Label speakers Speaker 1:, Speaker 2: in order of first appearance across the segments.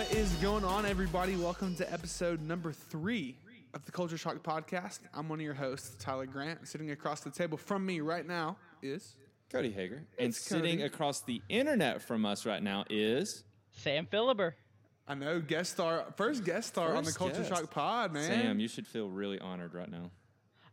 Speaker 1: What is going on, everybody? Welcome to episode number three of the Culture Shock Podcast. I'm one of your hosts, Tyler Grant. Sitting across the table from me right now is
Speaker 2: Cody Hager. And
Speaker 1: It's
Speaker 2: sitting
Speaker 1: Cody.
Speaker 2: across the internet from us right now is
Speaker 3: Sam Philiber.
Speaker 1: I know guest star, first guest star on the
Speaker 2: First
Speaker 1: Culture
Speaker 2: guest.
Speaker 1: Shock Pod, man.
Speaker 2: Sam. You should feel really honored right now.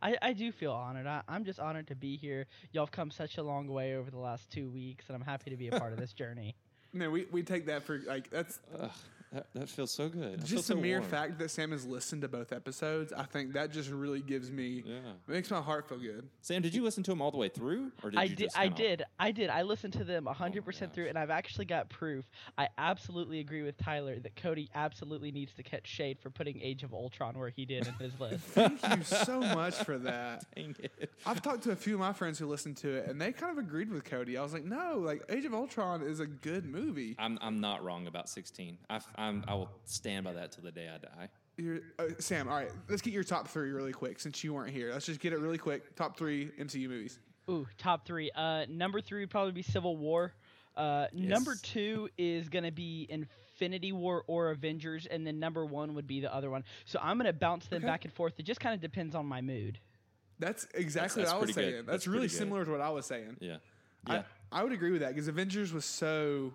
Speaker 3: I, I do feel honored. I, I'm just honored to be here. Y'all have come such a long way over the last two weeks, and I'm happy to be a part of this journey.
Speaker 1: No, we, we take that for like that's
Speaker 2: Ugh, that, that feels so good. I feel
Speaker 1: just
Speaker 2: so
Speaker 1: the mere
Speaker 2: warm.
Speaker 1: fact that Sam has listened to both episodes. I think that just really gives me
Speaker 2: Yeah.
Speaker 1: it makes my heart feel good.
Speaker 2: Sam, did you listen to them all the way through, or did
Speaker 3: I
Speaker 2: you
Speaker 3: did.
Speaker 2: just
Speaker 3: I did. I did. I listened to them 100% through, and I've actually got proof. I absolutely agree with Tyler that Cody absolutely needs to catch shade for putting Age of Ultron where he did in his list.
Speaker 1: Thank you so much for that.
Speaker 2: Dang it.
Speaker 1: I've talked to a few of my friends who listened to it, and they kind of agreed with Cody. I was like, no, like Age of Ultron is a good movie.
Speaker 2: I'm I'm not wrong about 16. I, am I will stand by that till the day I die.
Speaker 1: You're, uh, Sam, all right, let's get your top three really quick since you weren't here. Let's just get it really quick. Top three MCU movies.
Speaker 3: Ooh, top three. Uh, number three would probably be Civil War. Uh, Number two is gonna be Infinity War or Avengers, and then number one would be the other one. So I'm gonna bounce them
Speaker 1: Okay.
Speaker 3: back and forth. It just kind of depends on my mood.
Speaker 1: That's exactly
Speaker 2: that's
Speaker 1: what I was
Speaker 2: pretty good.
Speaker 1: saying. That's,
Speaker 2: That's
Speaker 1: really similar to what I was saying.
Speaker 2: Yeah. Yeah.
Speaker 1: I, I would agree with that because Avengers was so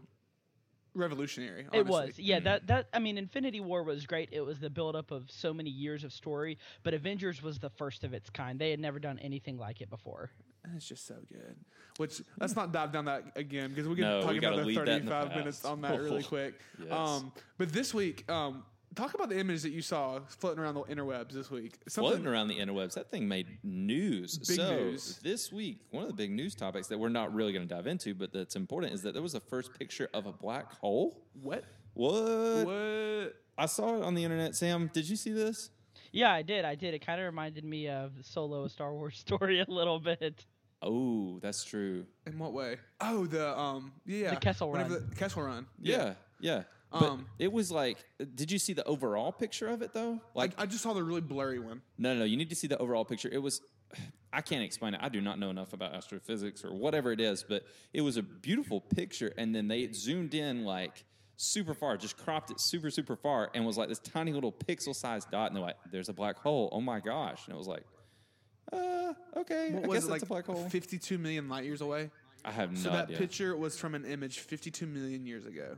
Speaker 1: revolutionary.
Speaker 3: It was,
Speaker 1: honestly.
Speaker 3: yeah. That that I mean, Infinity War was great. It was the buildup of so many years of story, but Avengers was the first of its kind. They had never done anything like it before.
Speaker 1: And It's just so good. Which let's not dive down that again because we can
Speaker 2: No,
Speaker 1: talk
Speaker 2: we gotta
Speaker 1: another
Speaker 2: leave the
Speaker 1: thirty-five minutes on that really quick.
Speaker 2: Yes.
Speaker 1: Um, but this week, um, talk about the image that you saw floating around the interwebs this week.
Speaker 2: Floating around the interwebs, that thing made news.
Speaker 1: Big
Speaker 2: so
Speaker 1: news.
Speaker 2: this week, one of the big news topics that we're not really going to dive into, but that's important, is that there was a first picture of a black hole.
Speaker 1: What?
Speaker 2: What?
Speaker 1: What?
Speaker 2: I saw it on the internet. Sam, did you see this?
Speaker 3: Yeah, I did. I did. It kind of reminded me of Solo a Star Wars story a little bit.
Speaker 2: Oh, that's true.
Speaker 1: In what way? Oh, the um, yeah,
Speaker 3: The Kessel Run.
Speaker 1: The Kessel Run.
Speaker 2: Yeah, yeah. But
Speaker 1: Um,
Speaker 2: it was like, did you see the overall picture of it though? Like,
Speaker 1: I, I just saw the really blurry one.
Speaker 2: no, no, no. You need to see the overall picture. It was, I can't explain it. I do not know enough about astrophysics or whatever it is, but it was a beautiful picture. And then they zoomed in like super far, just cropped it super, super far, and was like this tiny little pixel-sized dot. And they're like, "There's a black hole." Oh my gosh! And it was like, uh, okay,
Speaker 1: What
Speaker 2: I
Speaker 1: was
Speaker 2: guess
Speaker 1: it
Speaker 2: it's
Speaker 1: like?
Speaker 2: a black hole.
Speaker 1: Fifty-two million light years away.
Speaker 2: I have no idea.
Speaker 1: So that
Speaker 2: idea.
Speaker 1: picture was from an image 52 million years ago.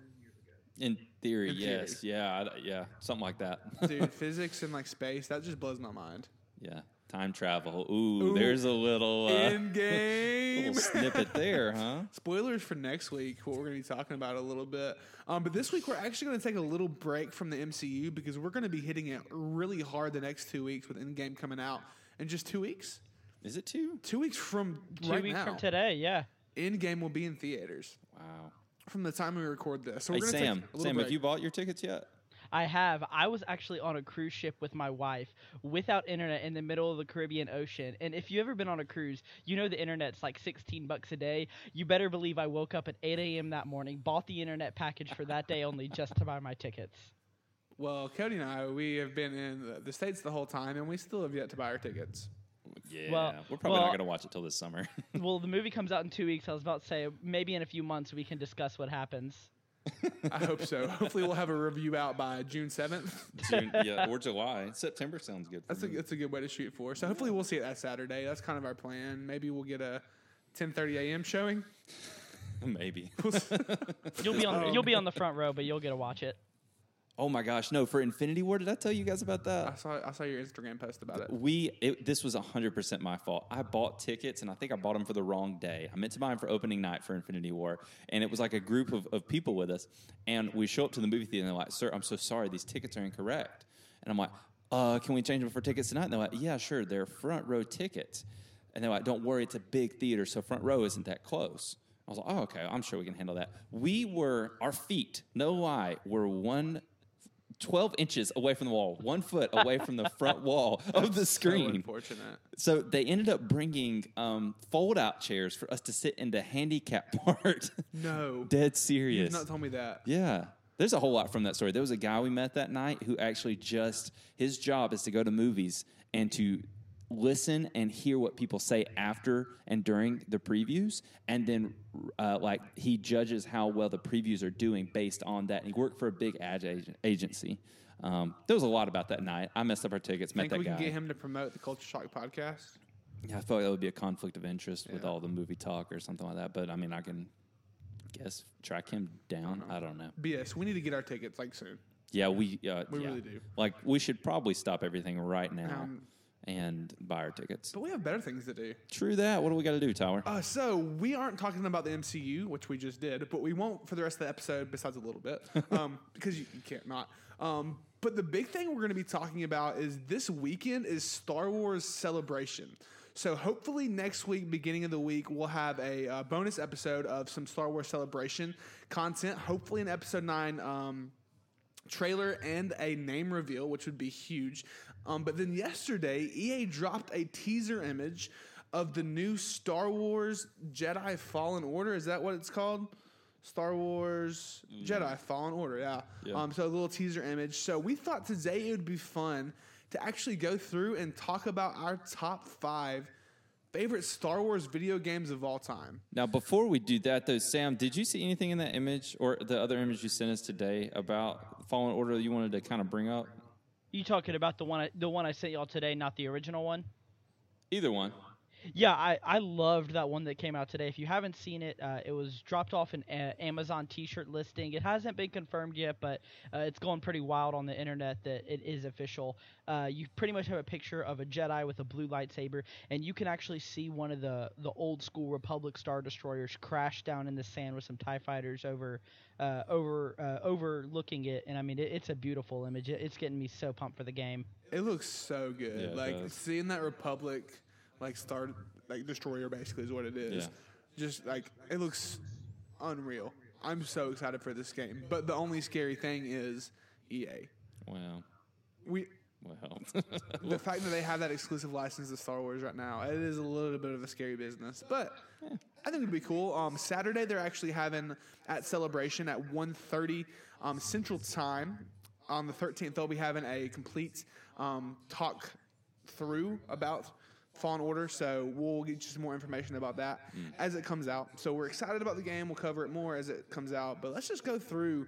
Speaker 2: In theory,
Speaker 1: In
Speaker 2: yes, yeah, I- yeah, something like that.
Speaker 1: Dude, physics and like space, that just blows my mind.
Speaker 2: Yeah, time travel. Ooh,
Speaker 1: Ooh,
Speaker 2: there's a little uh,
Speaker 1: In game.
Speaker 2: little snippet there, huh?
Speaker 1: Spoilers for next week, what we're going to be talking about a little bit. Um, but this week, we're actually going to take a little break from the MCU because we're going to be hitting it really hard the next two weeks with Endgame coming out in just two weeks.
Speaker 2: Is it two?
Speaker 1: Two weeks from
Speaker 3: Two
Speaker 1: right
Speaker 3: weeks
Speaker 1: now,
Speaker 3: from today, yeah.
Speaker 1: Endgame will be in theaters
Speaker 2: Wow.
Speaker 1: From the time we record this. So
Speaker 2: Hey
Speaker 1: we're going to
Speaker 2: Sam,
Speaker 1: take a
Speaker 2: Sam,
Speaker 1: break.
Speaker 2: have you bought your tickets yet?
Speaker 3: I have. I was actually on a cruise ship with my wife without internet in the middle of the Caribbean Ocean. And if you've ever been on a cruise, you know the internet's like 16 bucks a day. You better believe I woke up at 8 a.m. that morning, bought the internet package for that day only just to buy my tickets.
Speaker 1: Well, Cody and I, we have been in the- the States the whole time, and we still have yet to buy our tickets.
Speaker 2: Yeah,
Speaker 3: Well-
Speaker 2: we're probably
Speaker 3: well-
Speaker 2: not going to watch it till this summer.
Speaker 3: well, the movie comes out in two weeks. I was about to say maybe in a few months we can discuss what happens.
Speaker 1: I hope so. Hopefully, we'll have a review out by June 7th.
Speaker 2: Yeah, or July. September sounds good. For
Speaker 1: That's a, that's a good way to shoot for. So hopefully we'll see it that Saturday. That's kind of our plan. Maybe we'll get a 10:30 a.m. showing.
Speaker 2: Maybe.
Speaker 3: You'll be on
Speaker 1: Um,
Speaker 3: you'll be on the front row, but you'll get to watch it.
Speaker 2: Oh my gosh, no! For Infinity War, did I tell you guys about that?
Speaker 1: I saw I saw your Instagram post about it.
Speaker 2: We it, this was hundred percent my fault. I bought tickets and I think I bought them for the wrong day. I meant to buy them for opening night for Infinity War, and it was like a group of, of people with us. And we show up to the movie theater and they're like, "Sir, I'm so sorry, these tickets are incorrect." And I'm like, "Uh, can we change them for tickets tonight?" And they're like, "Yeah, sure. They're front row tickets." And they're like, "Don't worry, it's a big theater, so front row isn't that close." I was like, "Oh, okay. I'm sure we can handle that." We were our feet, no lie, were one 12 inches away from the wall, one foot away from the front wall of the
Speaker 1: So
Speaker 2: screen.
Speaker 1: unfortunate.
Speaker 2: So they ended up bringing um, fold out chairs for us to sit in the handicap part.
Speaker 1: No,
Speaker 2: Dead
Speaker 1: you've
Speaker 2: serious.
Speaker 1: not told me that.
Speaker 2: yeah. There's a whole lot from that story. There was a guy we met that night who actually just, his job is to go to movies and to listen and hear what people say after and during the previews, and then uh, like he judges how well the previews are doing based on that. And he worked for a big ad agency. Um, there was a lot about that night. I messed up our tickets. Met
Speaker 1: Think
Speaker 2: that
Speaker 1: we
Speaker 2: guy.
Speaker 1: can get him to promote the Culture Shock podcast?
Speaker 2: Yeah, I felt like that would be a conflict of interest with all the movie talk or something like that. But I mean, I can guess track him down. I don't know.
Speaker 1: BS. We need to get our tickets like soon.
Speaker 2: Yeah, we uh,
Speaker 1: We
Speaker 2: yeah.
Speaker 1: really do.
Speaker 2: Like we should probably stop everything right now
Speaker 1: Um,
Speaker 2: and buy our tickets.
Speaker 1: But we have better things to do.
Speaker 2: True that. What do we got to do, Tyler?
Speaker 1: Uh, so we aren't talking about the MCU, which we just did, but we won't for the rest of the episode, besides a little bit, um, because you, you can't not. Um, but the big thing we're going to be talking about is this weekend is Star Wars Celebration. So hopefully next week, beginning of the week, we'll have a uh, bonus episode of some Star Wars Celebration content. Hopefully in episode nine. Um, trailer and a name reveal, which would be huge. Um, but then yesterday, EA dropped a teaser image of the new Star Wars Jedi Fallen Order. Is that what it's called? Star Wars Jedi Fallen Order, yeah.
Speaker 2: Yeah.
Speaker 1: Um, so a little teaser image. So we thought today it would be fun to actually go through and talk about our top five favorite Star Wars video games of all time.
Speaker 2: Now, before we do that, though, Sam, did you see anything in that image or the other image you sent us today about Fallen Order that you wanted to kind of bring up?
Speaker 3: You talking about the one I, the one I sent y'all today, not the original one?
Speaker 2: Either one.
Speaker 3: Yeah, I, I loved that one that came out today. If you haven't seen it, uh, it was dropped off an uh, Amazon T-shirt listing. It hasn't been confirmed yet, but uh, it's going pretty wild on the internet that it is official. Uh, you pretty much have a picture of a Jedi with a blue lightsaber, and you can actually see one of the the old school Republic Star Destroyers crash down in the sand with some Tie Fighters over uh, over uh, overlooking it. And I mean, it, it's a beautiful image. It, it's getting me so pumped for the game.
Speaker 1: It looks so good.
Speaker 2: Yeah,
Speaker 1: like seeing that Republic, like start like destroyer basically is what it is.
Speaker 2: Yeah.
Speaker 1: Just like it looks unreal. I'm so excited for this game. But the only scary thing is EA.
Speaker 2: Well,
Speaker 1: We
Speaker 2: well.
Speaker 1: the fact that they have that exclusive license to Star Wars right now, it is a little bit of a scary business. But I think it'd be cool. Um, Saturday they're actually having at Celebration at 1.30 um, Central Time. On the 13th, they'll be having a complete um, talk through about Fallen Order. So we'll get you some more information about that as it comes out. So we're excited about the game. We'll cover it more as it comes out. But let's just go through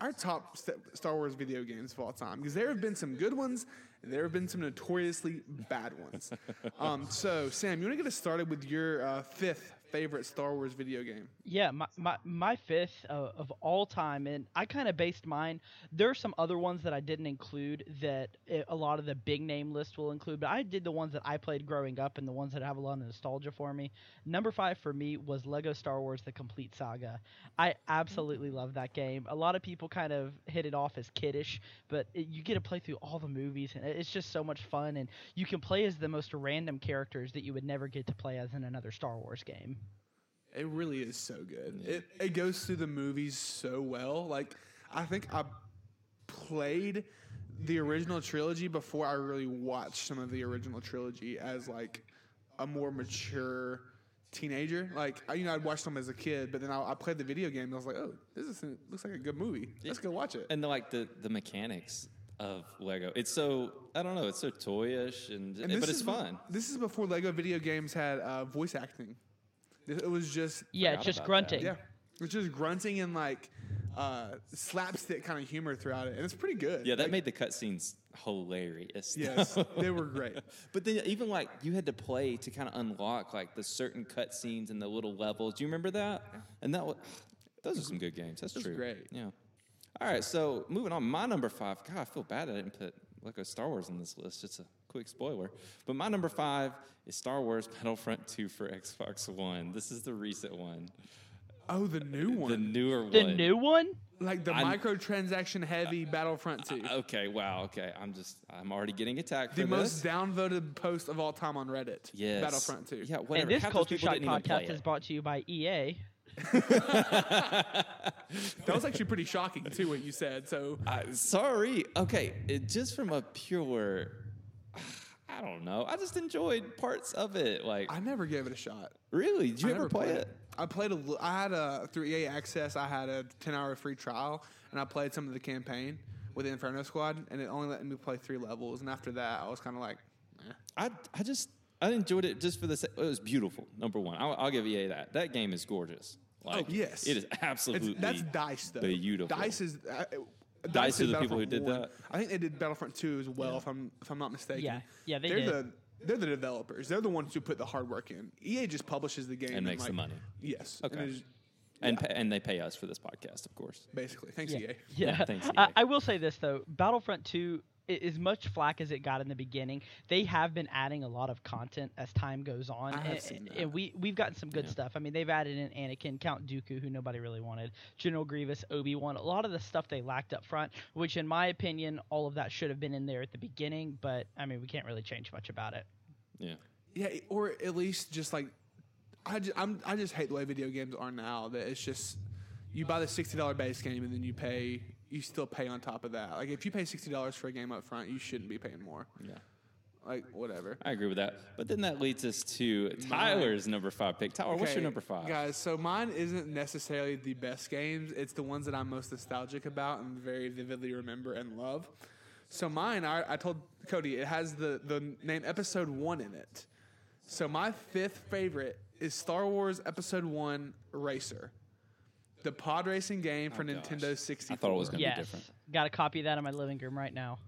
Speaker 1: our top st- Star Wars video games of all time because there have been some good ones and there have been some notoriously bad ones. um, so, Sam, you want to get us started with your uh, fifth favorite Star Wars video game?
Speaker 3: Yeah, my my, my fifth uh, of all time, and I kind of based mine. There are some other ones that I didn't include that uh, a lot of the big name list will include, but I did the ones that I played growing up and the ones that have a lot of nostalgia for me. Number five for me was Lego Star Wars: The Complete Saga. I absolutely love that game. A lot of people kind of hit it off as kiddish, but it, you get to play through all the movies, and it's just so much fun. And you can play as the most random characters that you would never get to play as in another Star Wars game.
Speaker 1: It really is so good. It it goes through the movies so well. Like I think I played the original trilogy before I really watched some of the original trilogy as like a more mature teenager. Like I, you know, I'd watched them as a kid, but then I, I played the video game. and I was like, oh, this is, looks like a good movie. Let's go watch it.
Speaker 2: and the, like the the mechanics of Lego. It's so I don't know. It's so toyish and,
Speaker 1: And
Speaker 2: but it's
Speaker 1: be-
Speaker 2: fun.
Speaker 1: This is before Lego video games had uh, voice acting. It was just
Speaker 3: Yeah,
Speaker 2: Forgot
Speaker 3: just
Speaker 2: about that.
Speaker 3: grunting.
Speaker 1: Yeah, it's just grunting and like uh, slapstick kind of humor throughout it, and it's pretty good.
Speaker 2: Yeah, that
Speaker 1: Like,
Speaker 2: made the cutscenes hilarious.
Speaker 1: yes, they were great.
Speaker 2: But then even like you had to play to kind of unlock like the certain cutscenes and the little levels. Do you remember that? And that was, those are some good games. That's
Speaker 1: was
Speaker 2: true.
Speaker 1: great.
Speaker 2: Yeah. All right, so moving on. My number five. God, I feel bad I didn't put like a Star Wars on this list. Just a quick spoiler. But my number five is Star Wars Battlefront 2 for Xbox One. This is the recent one,
Speaker 1: Oh, the new one,
Speaker 2: the newer one.
Speaker 3: The new one?
Speaker 1: like the
Speaker 2: I'm-
Speaker 1: microtransaction heavy uh, Battlefront Two, uh,
Speaker 2: Okay, wow. Okay, I'm just I'm already getting attacked
Speaker 1: the
Speaker 2: for
Speaker 1: most
Speaker 2: this.
Speaker 1: downvoted post of all time on Reddit.
Speaker 2: Yes.
Speaker 1: Battlefront Two.
Speaker 2: Yeah, whatever.
Speaker 3: And this
Speaker 2: Half
Speaker 3: Culture Shock
Speaker 2: didn't even play
Speaker 3: podcast is brought to you by EA.
Speaker 1: That was actually pretty shocking too what you said. So
Speaker 2: I, sorry. Okay, it, just from a pure, I don't know. I just enjoyed parts of it. Like,
Speaker 1: I never gave it a shot.
Speaker 2: really? Did you
Speaker 1: I
Speaker 2: ever play
Speaker 1: played
Speaker 2: it?
Speaker 1: I played a. I had a through EA Access. I had a ten hour free trial, and I played some of the campaign with the Inferno Squad, and it only let me play three levels. And after that, I was kind of like,
Speaker 2: I I just I enjoyed it just for the. It was beautiful. Number one, I'll, I'll give EA that. That game is gorgeous. Like,
Speaker 1: Oh, yes.
Speaker 2: it is
Speaker 1: It's,
Speaker 2: absolutely.
Speaker 1: that's Dice though.
Speaker 2: beautiful.
Speaker 1: Dice is. Uh,
Speaker 2: Dice are the people who did
Speaker 1: 1.
Speaker 2: that?
Speaker 1: I think they did Battlefront Two as well. If I'm if I'm not mistaken.
Speaker 3: Yeah. Yeah, they
Speaker 1: are
Speaker 3: did.
Speaker 1: the they're the developers. They're the ones who put the hard work in. EA just publishes the game
Speaker 2: And makes the money.
Speaker 1: Yes.
Speaker 2: Okay.
Speaker 1: And it is-
Speaker 2: and pa- and they pay us for this podcast, of course.
Speaker 1: basically, thanks
Speaker 3: Yeah,
Speaker 1: EA.
Speaker 3: yeah.
Speaker 2: thanks,
Speaker 3: I,
Speaker 2: EA.
Speaker 3: I will say this though, Battlefront Two, i- as much flack as it got in the beginning, they have been adding a lot of content as time goes on,
Speaker 1: I have
Speaker 3: and,
Speaker 1: seen that.
Speaker 3: and we we've gotten some good
Speaker 2: Yeah.
Speaker 3: stuff. I mean, they've added in Anakin, Count Dooku, who nobody really wanted, General Grievous, Obi Wan. A lot of the stuff they lacked up front, which in my opinion, all of that should have been in there at the beginning. But I mean, we can't really change much about it.
Speaker 2: Yeah.
Speaker 1: Yeah, or at least just like I just, I'm, I just hate the way video games are now. That it's just you buy the sixty dollar base game and then you pay you still pay on top of that. Like if you pay sixty dollars for a game up front, you shouldn't be paying more.
Speaker 2: Yeah.
Speaker 1: Like whatever.
Speaker 2: I agree with that. But then that leads us to Tyler's number five pick. Tyler, what's your number five?
Speaker 1: guys? So mine isn't necessarily the best games. It's the ones that I'm most nostalgic about and very vividly remember and love. So mine, I, I told Cody, it has the the name Episode One in it. So my fifth favorite is Star Wars Episode One Racer, the pod racing game oh, for
Speaker 2: Oh, gosh.
Speaker 1: Nintendo 64.
Speaker 2: I thought it was gonna be different.
Speaker 3: got a copy of that in my living room right now.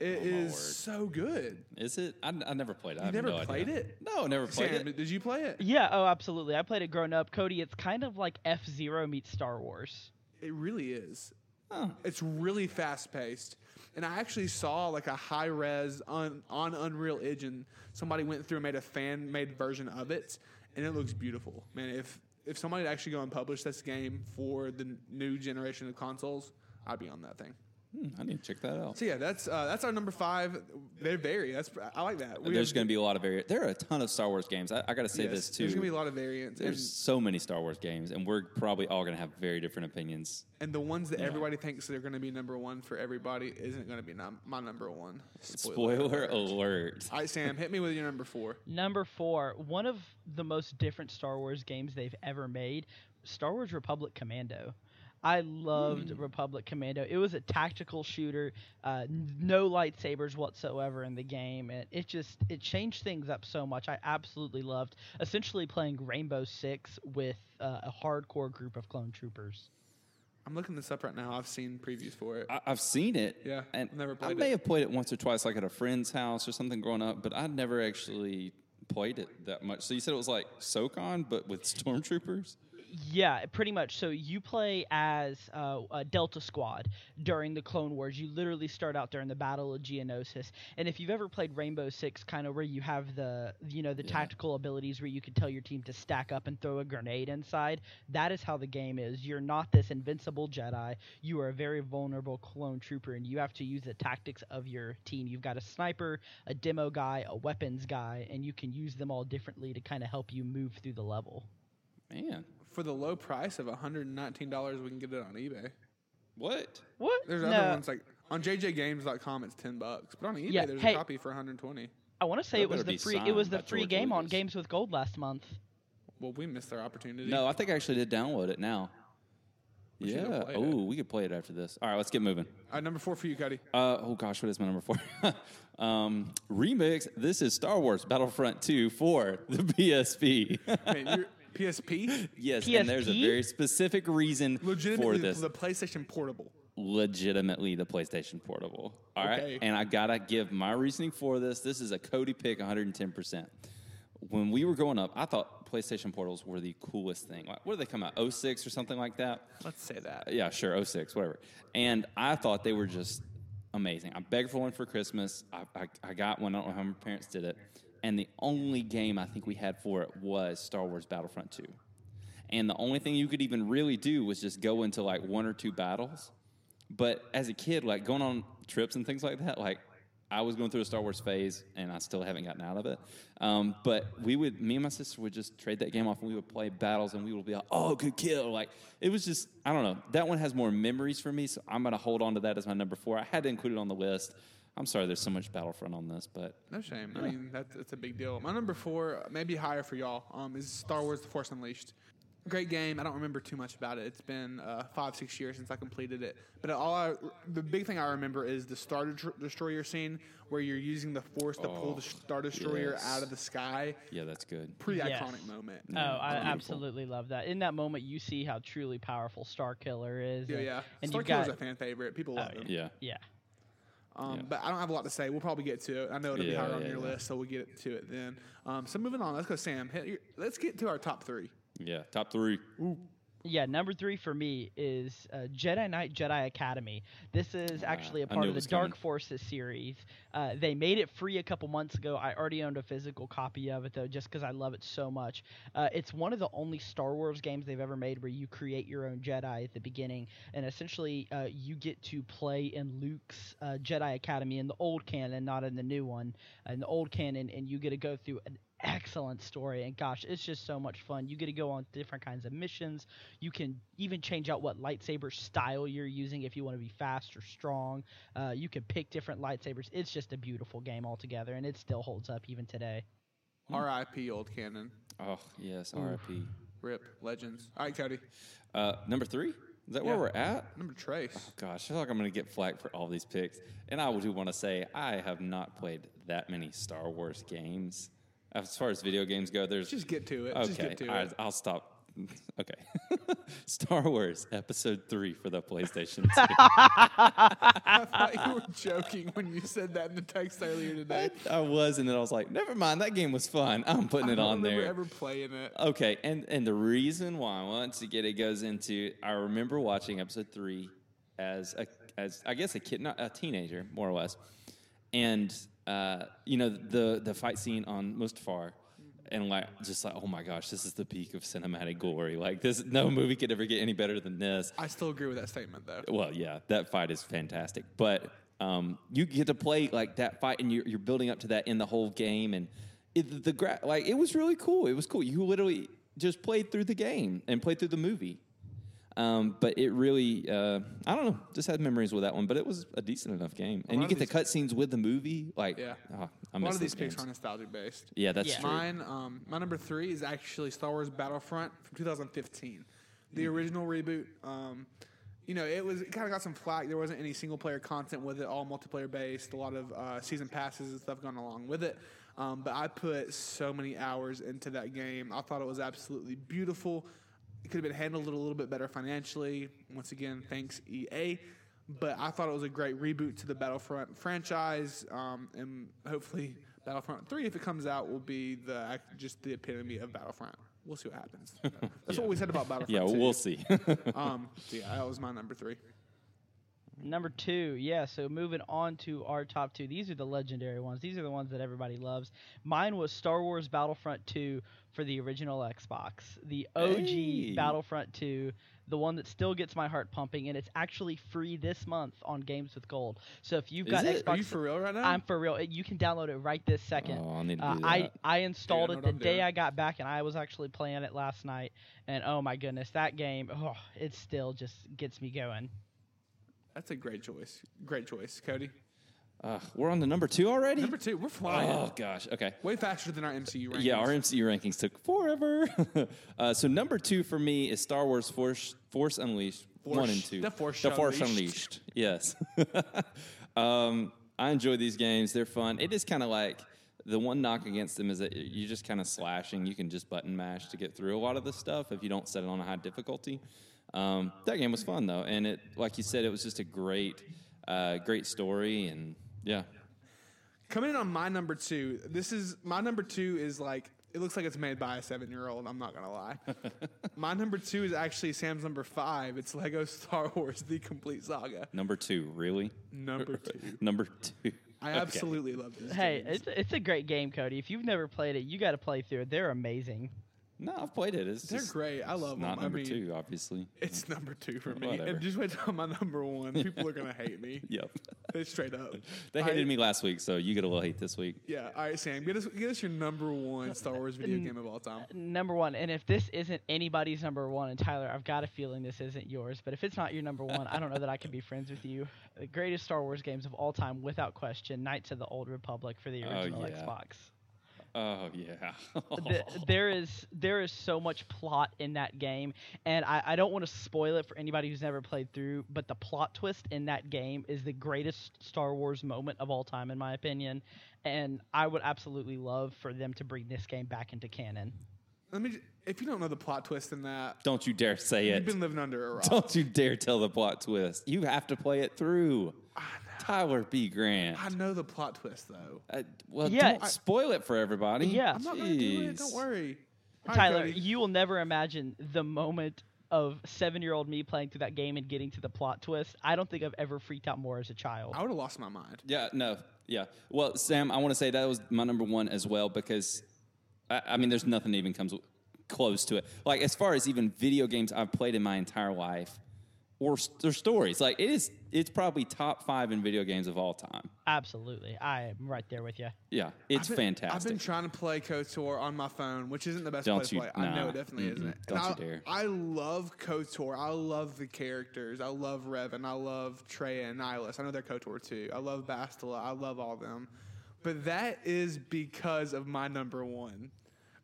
Speaker 1: It
Speaker 2: Oh,
Speaker 1: is so good.
Speaker 2: Is it? I, I never played it. I
Speaker 1: You
Speaker 2: have
Speaker 1: never
Speaker 2: no
Speaker 1: played
Speaker 2: idea.
Speaker 1: it?
Speaker 2: No, never played
Speaker 1: Sam,
Speaker 2: it.
Speaker 1: did you play it?
Speaker 3: Yeah, oh, absolutely. I played it growing up. Cody, it's kind of like F Zero meets Star Wars.
Speaker 1: It really is.
Speaker 2: Oh.
Speaker 1: It's really fast paced. And I actually saw like a high res on, on Unreal Engine. Somebody went through and made a fan made version of it, and it looks beautiful. Man, if if somebody would actually go and publish this game for the new generation of consoles, I'd be on that thing.
Speaker 2: Hmm, I need to check that out.
Speaker 1: So yeah, that's uh, that's our number five. They vary. That's I like that. We
Speaker 2: There's going to be a lot of vari There are a ton of Star Wars games. I, I got to say
Speaker 1: yes,
Speaker 2: this too.
Speaker 1: There's gonna be a lot of variants. And,
Speaker 2: There's so many Star Wars games, and we're probably all going to have very different opinions.
Speaker 1: and the ones that
Speaker 2: Yeah.
Speaker 1: everybody thinks they're going to be number one for everybody isn't going to be num- my number one.
Speaker 2: Spoiler alert.
Speaker 1: All right, Sam, hit me with your number four.
Speaker 3: Number four, one of the most different Star Wars games they've ever made, Star Wars Republic Commando. I loved Republic Commando. It was a tactical shooter, uh, no lightsabers whatsoever in the game, and it just it changed things up so much. I absolutely loved essentially playing Rainbow Six with uh, a hardcore group of clone troopers.
Speaker 1: I'm looking this up right now. I've seen previews for it.
Speaker 2: I, I've seen it.
Speaker 1: Yeah,
Speaker 2: and
Speaker 1: never played it.
Speaker 2: I
Speaker 1: played
Speaker 2: may
Speaker 1: it.
Speaker 2: have played it once or twice, like at a friend's house or something growing up, but I'd never actually played it that much. So you said it was like SOCOM, but with stormtroopers.
Speaker 3: Yeah, pretty much. So you play as uh, a Delta Squad during the Clone Wars. You literally start out during the Battle of Geonosis. And if you've ever played Rainbow Six, kind of where you have the you know the
Speaker 2: Yeah.
Speaker 3: tactical abilities where you can tell your team to stack up and throw a grenade inside, that is how the game is. You're not this invincible Jedi. You are a very vulnerable clone trooper, and you have to use the tactics of your team. You've got a sniper, a demo guy, a weapons guy, and you can use them all differently to kind of help you move through the level.
Speaker 2: Man,
Speaker 1: For the low price of $119, we can get it on eBay.
Speaker 2: what?
Speaker 3: What?
Speaker 1: There's
Speaker 3: No.
Speaker 1: other ones like on jjgames.com it's 10 bucks, but on eBay
Speaker 3: Yeah,
Speaker 1: there's
Speaker 3: hey.
Speaker 1: a copy for 120.
Speaker 3: I want to say
Speaker 2: That
Speaker 3: it was
Speaker 2: better
Speaker 3: the
Speaker 2: be
Speaker 3: free. It
Speaker 2: signed
Speaker 3: was the
Speaker 2: by
Speaker 3: free
Speaker 2: George
Speaker 3: game on
Speaker 2: Lucas.
Speaker 3: Games with Gold last month.
Speaker 1: Well, we missed our opportunity.
Speaker 2: No, I think I actually did download it now.
Speaker 1: We should go
Speaker 2: yeah.
Speaker 1: play it.
Speaker 2: Oh, we could play it after this. All right, let's get moving.
Speaker 1: All right, number 4 for you, Cody.
Speaker 2: Uh, oh gosh, what is my number four? um, remix. This is Star Wars Battlefront 2 for the PSP.
Speaker 1: Wait, you're- PSP?
Speaker 2: yes, and there's a
Speaker 3: PSP?
Speaker 2: very specific reason for
Speaker 1: Legitimately
Speaker 2: this.
Speaker 1: the PlayStation Portable.
Speaker 2: legitimately the PlayStation Portable. All right,
Speaker 1: Okay.
Speaker 2: and I gotta give my reasoning for this. This is a Cody pick, 110. percent When we were growing up, I thought PlayStation Portals were the coolest thing. Like, what did they come out? 06 or something like that.
Speaker 1: Let's say that.
Speaker 2: Uh, yeah, sure, 06, whatever. And I thought they were just amazing. I begged for one for Christmas. I, I, I got one. I don't know how my parents did it. And the only game I think we had for it was Star Wars Battlefront 2. And the only thing you could even really do was just go into like one or two battles. But as a kid, like going on trips and things like that, like I was going through a Star Wars phase and I still haven't gotten out of it. Um, but we would, me and my sister would just trade that game off and we would play battles and we would be like, oh, good kill. Like it was just, I don't know. That one has more memories for me. So I'm going to hold on to that as my number four. I had to include it on the list. I'm sorry there's so much Battlefront on this, but
Speaker 1: No shame. I mean, that's, that's a big deal. My number four, maybe higher for y'all, um, is Star Wars The Force Unleashed. great game. I don't remember too much about it. It's been uh, five, six years since I completed it. But all I, the big thing I remember is the Star Destroyer scene where you're using the Force to pull
Speaker 2: Oh,
Speaker 1: the Star Destroyer
Speaker 2: yes.
Speaker 1: out of the sky.
Speaker 2: Yeah, that's good.
Speaker 1: Pretty
Speaker 3: Yes.
Speaker 1: iconic moment.
Speaker 3: Oh, I
Speaker 2: beautiful.
Speaker 3: absolutely love that. In that moment, you see how truly powerful Star Killer is.
Speaker 1: Yeah,
Speaker 3: and-
Speaker 1: yeah.
Speaker 3: And
Speaker 1: Star Killer's
Speaker 3: got,
Speaker 1: a fan favorite. People love
Speaker 3: Oh,
Speaker 1: him.
Speaker 2: Yeah.
Speaker 3: yeah.
Speaker 1: Um,
Speaker 2: Yeah.
Speaker 1: But I don't have a lot to say. We'll probably get to it. I know it'll be
Speaker 2: Yeah,
Speaker 1: higher on your
Speaker 2: yeah.
Speaker 1: list, so we'll get to it then. Um, so moving on, let's go, Sam. Let's get to our top three.
Speaker 2: Yeah. Top three.
Speaker 3: Yeah, number three for me is uh, Jedi Knight Jedi Academy. This is
Speaker 2: Ah,
Speaker 3: actually a part of the Dark
Speaker 2: coming.
Speaker 3: Forces series. Uh, they made it free a couple months ago. I already owned a physical copy of it though, just because I love it so much. Uh, it's one of the only Star Wars games they've ever made where you create your own Jedi at the beginning, and essentially uh, you get to play in Luke's uh, Jedi Academy in the old canon, not in the new one. In the old canon, and you get to go through an excellent story and gosh it's just so much fun you get to go on different kinds of missions you can even change out what lightsaber style you're using if you want to be fast or strong uh, you can pick different lightsabers it's just a beautiful game altogether and it still holds up even today.
Speaker 1: R.I.P. Old Canon.
Speaker 2: Oh yes. R.I.P.
Speaker 1: Rip. Legends. All right, Cody.
Speaker 2: Uh, number three. Is that where we're at?
Speaker 1: Number Trace.
Speaker 2: Gosh, I feel like I'm going to get flack for all these picks. And I do want to say I have not played that many Star Wars games. As far as video games go, there's
Speaker 1: Just get to it.
Speaker 2: okay.
Speaker 1: Just get to
Speaker 2: all right,
Speaker 1: it.
Speaker 2: I'll stop. Okay, Star Wars Episode Three for the PlayStation 2.
Speaker 1: I thought you were joking when you said that in the text earlier today.
Speaker 2: I was, and then I was like, never mind. That game was fun. I'm putting
Speaker 1: I
Speaker 2: it
Speaker 1: don't
Speaker 2: on there.
Speaker 1: ever playing it.
Speaker 2: Okay, and and the reason why I to get it goes into I remember watching episode three as a as I guess a kid, not a teenager, more or less, and uh, you know the the fight scene on Mustafar. And like, just like, oh my gosh, this is the peak of cinematic glory. Like, this, no movie could ever get any better than this.
Speaker 1: I still agree with that statement, though.
Speaker 2: Well, yeah, that fight is fantastic. But um, you get to play like that fight, and you're, you're building up to that in the whole game, and it, the gra- like it was really cool. It was cool. You literally just played through the game and played through the movie. Um, but it really, uh, I don't know, just had memories with that one. But it was a decent enough game, and you get the cutscenes with the movie. Like,
Speaker 1: Yeah.
Speaker 2: oh, I
Speaker 1: A
Speaker 2: miss
Speaker 1: lot of these
Speaker 2: those
Speaker 1: picks are nostalgia based.
Speaker 2: Yeah, that's
Speaker 3: Yeah.
Speaker 2: true.
Speaker 1: Mine, um, my number three is actually Star Wars Battlefront from 2015, the original reboot. Um, you know, it was it kind of got some flack. There wasn't any single player content with it, all multiplayer based. A lot of uh, season passes and stuff going along with it. Um, but I put so many hours into that game. I thought it was absolutely beautiful. It could have been handled a little bit better financially. Once again, thanks EA. But I thought it was a great reboot to the Battlefront franchise, um, and hopefully Battlefront Three, if it comes out, will be the just the epitome of Battlefront. We'll see what happens. That's what we said about Battlefront.
Speaker 2: Yeah,
Speaker 1: 2.
Speaker 2: we'll see.
Speaker 1: Um, so yeah, that was my number three.
Speaker 3: Number two, yeah. So moving on to our top two. These are the legendary ones. These are the ones that everybody loves. Mine was Star Wars Battlefront 2 for the original Xbox. The OG
Speaker 2: Hey.
Speaker 3: Battlefront 2, the one that still gets my heart pumping, and it's actually free this month on Games with Gold. So if you've got? Xbox,
Speaker 1: Are you for real right now?
Speaker 3: I'm for real. You can download it right this second.
Speaker 2: oh, I need to
Speaker 3: Uh, I. I installed it the day
Speaker 1: doing.
Speaker 3: I got back, and I was actually playing it last night. And oh my goodness, that game, oh, it still just gets me going.
Speaker 1: That's a great choice. Great choice, Cody.
Speaker 2: uh, we're on the number two already.
Speaker 1: Number two, we're flying.
Speaker 2: oh gosh. Okay.
Speaker 1: Way faster than our MCU rankings.
Speaker 2: Yeah, our MCU rankings took forever. uh, so number two for me is Star Wars Force Force Unleashed one and two.
Speaker 1: the Force
Speaker 2: the Force
Speaker 1: Unleashed.
Speaker 2: Unleashed. Yes. um, I enjoy these games. They're fun. It is kind of like the one knock against them is that you're just kind of slashing. You can just button mash to get through a lot of this stuff if you don't set it on a high difficulty. Um, that game was fun though, and it, like you said, it was just a great, uh, great story, and yeah,
Speaker 1: Coming in on my number two, this is my number two is like it looks like it's made by a seven year old. I'm not gonna lie. my number two is actually Sam's number five. It's Lego Star Wars: The Complete Saga.
Speaker 2: number two, really,
Speaker 1: Number two.
Speaker 2: number two.
Speaker 1: I
Speaker 2: Okay.
Speaker 1: absolutely love this.
Speaker 3: Hey,
Speaker 1: games.
Speaker 3: it's it's a great game, Cody. If you've never played it, you got to play through it. They're amazing.
Speaker 2: No, I've played it. It's
Speaker 1: they're
Speaker 2: just
Speaker 1: great. I love
Speaker 2: not
Speaker 1: them.
Speaker 2: number
Speaker 1: I mean,
Speaker 2: two, obviously.
Speaker 1: It's number two for me.
Speaker 2: Whatever.
Speaker 1: And just wait till my number one. People are gonna hate me.
Speaker 2: Yep.
Speaker 1: It's straight up.
Speaker 2: They hated
Speaker 1: right,
Speaker 2: me last week, so you get a little hate this week.
Speaker 1: Yeah. All right, Sam. Get us get us your number one Star Wars video game of all time.
Speaker 3: Number one, and if this isn't anybody's number one, and Tyler, I've got a feeling this isn't yours, but if it's not your number one, I don't know that I can be friends with you. The greatest Star Wars games of all time, without question, Knights of the Old Republic for the
Speaker 2: Oh,
Speaker 3: original
Speaker 2: yeah.
Speaker 3: Xbox.
Speaker 2: Oh yeah.
Speaker 3: the, there is there is so much plot in that game, and I, I don't want to spoil it for anybody who's never played through. But the plot twist in that game is the greatest Star Wars moment of all time, in my opinion. And I would absolutely love for them to bring this game back into canon.
Speaker 1: Let me. If you don't know the plot twist in that,
Speaker 2: Don't you dare say it.
Speaker 1: you've been living under a rock.
Speaker 2: Don't you dare tell the plot twist. You have to play it through. Tyler B. Grant.
Speaker 1: I know the plot twist though.
Speaker 2: Uh, well,
Speaker 3: Yeah.
Speaker 2: don't spoil it for everybody.
Speaker 3: Yeah.
Speaker 1: I'm not gonna do it. Don't worry. All right,
Speaker 3: Tyler,
Speaker 1: Cody.
Speaker 3: you will never imagine the moment of seven-year-old me playing through that game and getting to the plot twist. I don't think I've ever freaked out more as a child.
Speaker 1: I would have lost my mind.
Speaker 2: Yeah, no, yeah. Well, Sam, I want to say that was my number one as well because, I, I mean, there's nothing that even comes close to it. Like as far as even video games I've played in my entire life, or, s- or stories, like it is, it's probably top five in video games of all time.
Speaker 3: Absolutely, I am right there with you.
Speaker 2: Yeah, it's
Speaker 1: I've been,
Speaker 2: fantastic.
Speaker 1: I've been trying to play KOTOR on my phone, which isn't the best
Speaker 2: Don't
Speaker 1: place to
Speaker 2: you-
Speaker 1: play. I know it definitely
Speaker 2: Mm-mm.
Speaker 1: isn't.
Speaker 2: Don't
Speaker 1: And
Speaker 2: you
Speaker 1: I,
Speaker 2: dare.
Speaker 1: I love KOTOR. I love the characters. I love Revan. I love Traya and Nihilus. I know they're KOTOR too. I love Bastila. I love all of them. But that is because of my number one,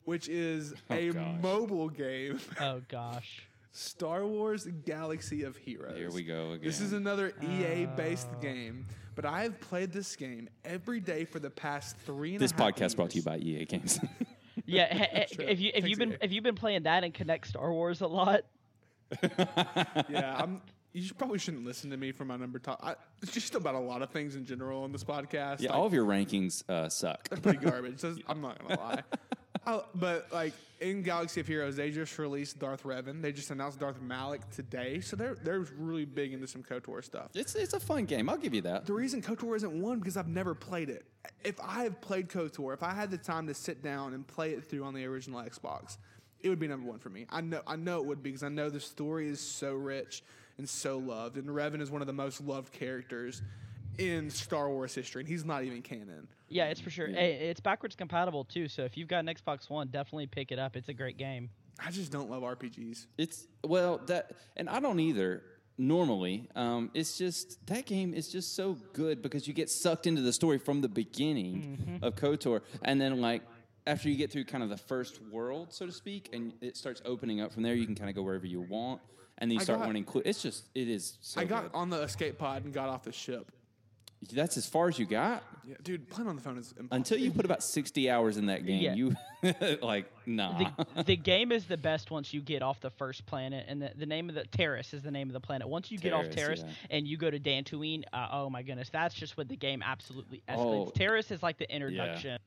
Speaker 1: which is
Speaker 2: Oh,
Speaker 1: a
Speaker 2: gosh.
Speaker 1: mobile game,
Speaker 3: Oh gosh.
Speaker 1: Star Wars Galaxy of Heroes.
Speaker 2: Here we go again.
Speaker 1: This is another EA based game, but I have played this game every day for the past three and a
Speaker 2: this
Speaker 1: half
Speaker 2: podcast brought to you by EA Games.
Speaker 3: Yeah, he- he- if you if you've been
Speaker 1: EA.
Speaker 3: if you've been playing that and Connect Star Wars a lot,
Speaker 1: yeah, I'm. You should, probably shouldn't listen to me for my number top. I, it's just about a lot of things in general on this podcast.
Speaker 2: yeah,
Speaker 1: Like,
Speaker 2: all of your rankings uh, suck.
Speaker 1: they're pretty garbage. I'm not gonna lie. I, but like in Galaxy of Heroes, they just released Darth Revan. They just announced Darth Malak today, so they're they're really big into some Kotor stuff.
Speaker 2: It's it's a fun game. I'll give you that.
Speaker 1: The reason KOTOR isn't one because I've never played it. If I have played KOTOR, if I had the time to sit down and play it through on the original Xbox, it would be number one for me. I know I know it would be because I know the story is so rich and so loved, and Revan is one of the most loved characters in Star Wars history, and he's not even canon.
Speaker 3: yeah, it's for sure. Hey, it's backwards compatible too. So if you've got an Xbox One, definitely pick it up. It's a great game.
Speaker 1: I just don't love RPGs.
Speaker 2: It's well that, and I don't either. Normally, um, it's just that game is just so good because you get sucked into the story from the beginning of Kotor, and then like after you get through kind of the first world, so to speak, and it starts opening up from there, you can kind of go wherever you want, and then you
Speaker 1: I
Speaker 2: start
Speaker 1: got-
Speaker 2: learning. Clu- it's just it is. So
Speaker 1: I got
Speaker 2: good.
Speaker 1: on the escape pod and got off the ship.
Speaker 2: That's as far as you got
Speaker 1: Yeah, dude, playing on the phone is impossible.
Speaker 2: until you put about sixty hours in that game.
Speaker 3: Yeah.
Speaker 2: You like nah.
Speaker 3: The, the game is the best once you get off the first planet, and the, the name of the Taris is the name of the planet. Once you get off
Speaker 2: Taris,
Speaker 3: Taris
Speaker 2: yeah.
Speaker 3: and you go to Dantooine, uh, oh my goodness, that's just what the game absolutely escalates.
Speaker 2: Oh.
Speaker 3: Taris is like the introduction.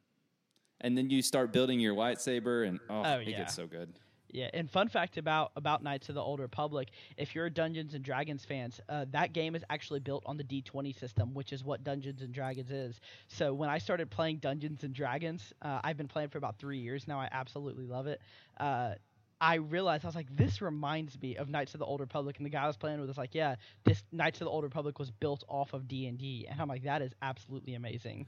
Speaker 2: and then you start building your lightsaber, and oh,
Speaker 3: Oh,
Speaker 2: it
Speaker 3: yeah.
Speaker 2: gets so good.
Speaker 3: Yeah, and fun fact about about Knights of the Old Republic: if you're a Dungeons and Dragons fans, uh, that game is actually built on the D20 system, which is what Dungeons and Dragons is. So when I started playing Dungeons and Dragons, uh, I've been playing for about three years now. I absolutely love it. Uh, I realized I was like, this reminds me of Knights of the Old Republic, and the guy I was playing with was like, yeah, this Knights of the Old Republic was built off of D and D, and I'm like, that is absolutely amazing.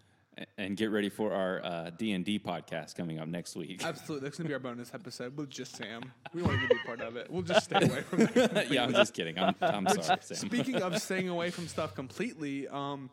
Speaker 2: And get ready for our uh, D&D podcast coming up next week.
Speaker 1: Absolutely, that's gonna be our bonus episode with just Sam. We want to be part of it. We'll just stay away from that.
Speaker 2: yeah, I'm just kidding. I'm, I'm sorry, Sam.
Speaker 1: Speaking of staying away from stuff completely, um,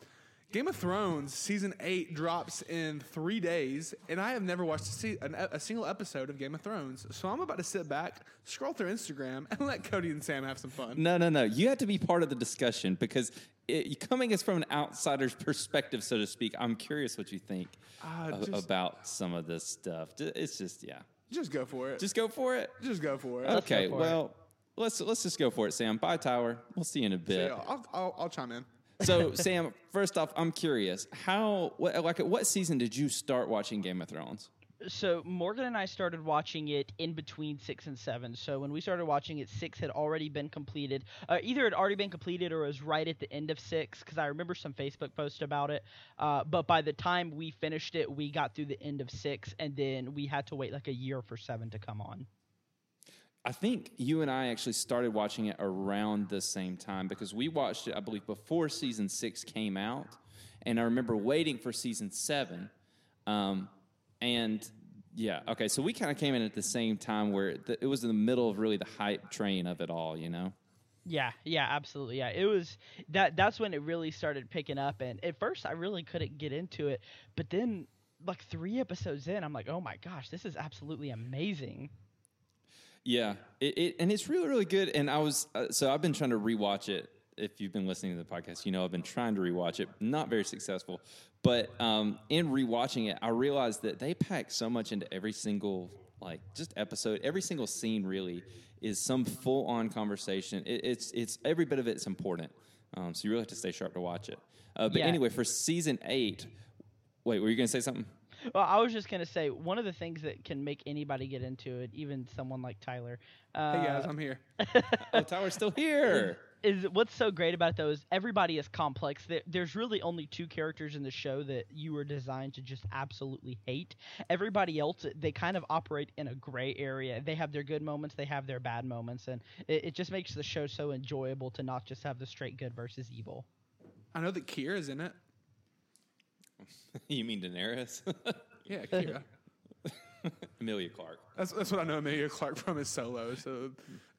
Speaker 1: Game of Thrones season eight drops in three days, and I have never watched a, se- an, a single episode of Game of Thrones. So I'm about to sit back, scroll through Instagram, and let Cody and Sam have some fun.
Speaker 2: No, no, no. You have to be part of the discussion because it, coming as from an outsider's perspective, so to speak, I'm curious what you think
Speaker 1: ah,
Speaker 2: a-
Speaker 1: just-
Speaker 2: about some of this stuff. It's just, yeah.
Speaker 1: Just go for it. Just,
Speaker 2: Just go for it.
Speaker 1: just go for it.
Speaker 2: Okay,
Speaker 3: go for it.
Speaker 2: well, let's let's just go for it, Sam. Bye, Tower. We'll see you in a bit.
Speaker 1: Yeah, I'll, I'll, I'll chime in.
Speaker 2: so, Sam, first off, I'm curious how, what, like, at what season did you start watching Game of Thrones?
Speaker 3: So Morgan and I started watching it in between six and seven. So when we started watching it, six had already been completed. Uh, either it had already been completed or it was right at the end of six because I remember some Facebook post about it. Uh, but by the time we finished it, we got through the end of six, and then we had to wait like a year for seven to come on.
Speaker 2: I think you and I actually started watching it around the same time because we watched it, I believe, before season six came out. And I remember waiting for season seven. Um, and yeah, okay, so we kind of came in at the same time where the, it was in the middle of really the hype train of it all, you know?
Speaker 3: Yeah, yeah, absolutely. Yeah, it was that. That's when it really started picking up. And at first, I really couldn't get into it, but then like three episodes in, I'm like, oh my gosh, this is absolutely amazing.
Speaker 2: Yeah, it, it and it's really really good. And I was uh, so I've been trying to rewatch it. If you've been listening to the podcast, you know I've been trying to rewatch it. Not very successful, but um, in rewatching it, I realized that they pack so much into every single like just episode. Every single scene really is some full on conversation. It, it's it's every bit of it's important. Um, so you really have to stay sharp to watch it. Uh, but
Speaker 3: Yeah.
Speaker 2: anyway, for season eight, wait, were you going to say something?
Speaker 3: Well, I was just gonna say one of the things that can make anybody get into it, even someone like Tyler. Uh,
Speaker 1: Hey guys, I'm here.
Speaker 2: Oh, Tyler's still here.
Speaker 3: is what's so great about those everybody is complex there's really only two characters in the show that you were designed to just absolutely hate everybody else they kind of operate in a gray area they have their good moments they have their bad moments and it, it just makes the show so enjoyable to not just have the straight good versus evil
Speaker 1: I know that Qi'ra's in it.
Speaker 2: you mean Daenerys?
Speaker 1: Yeah, Qi'ra.
Speaker 2: Emilia Clarke.
Speaker 1: that's that's what I know Emilia Clarke from is Solo. So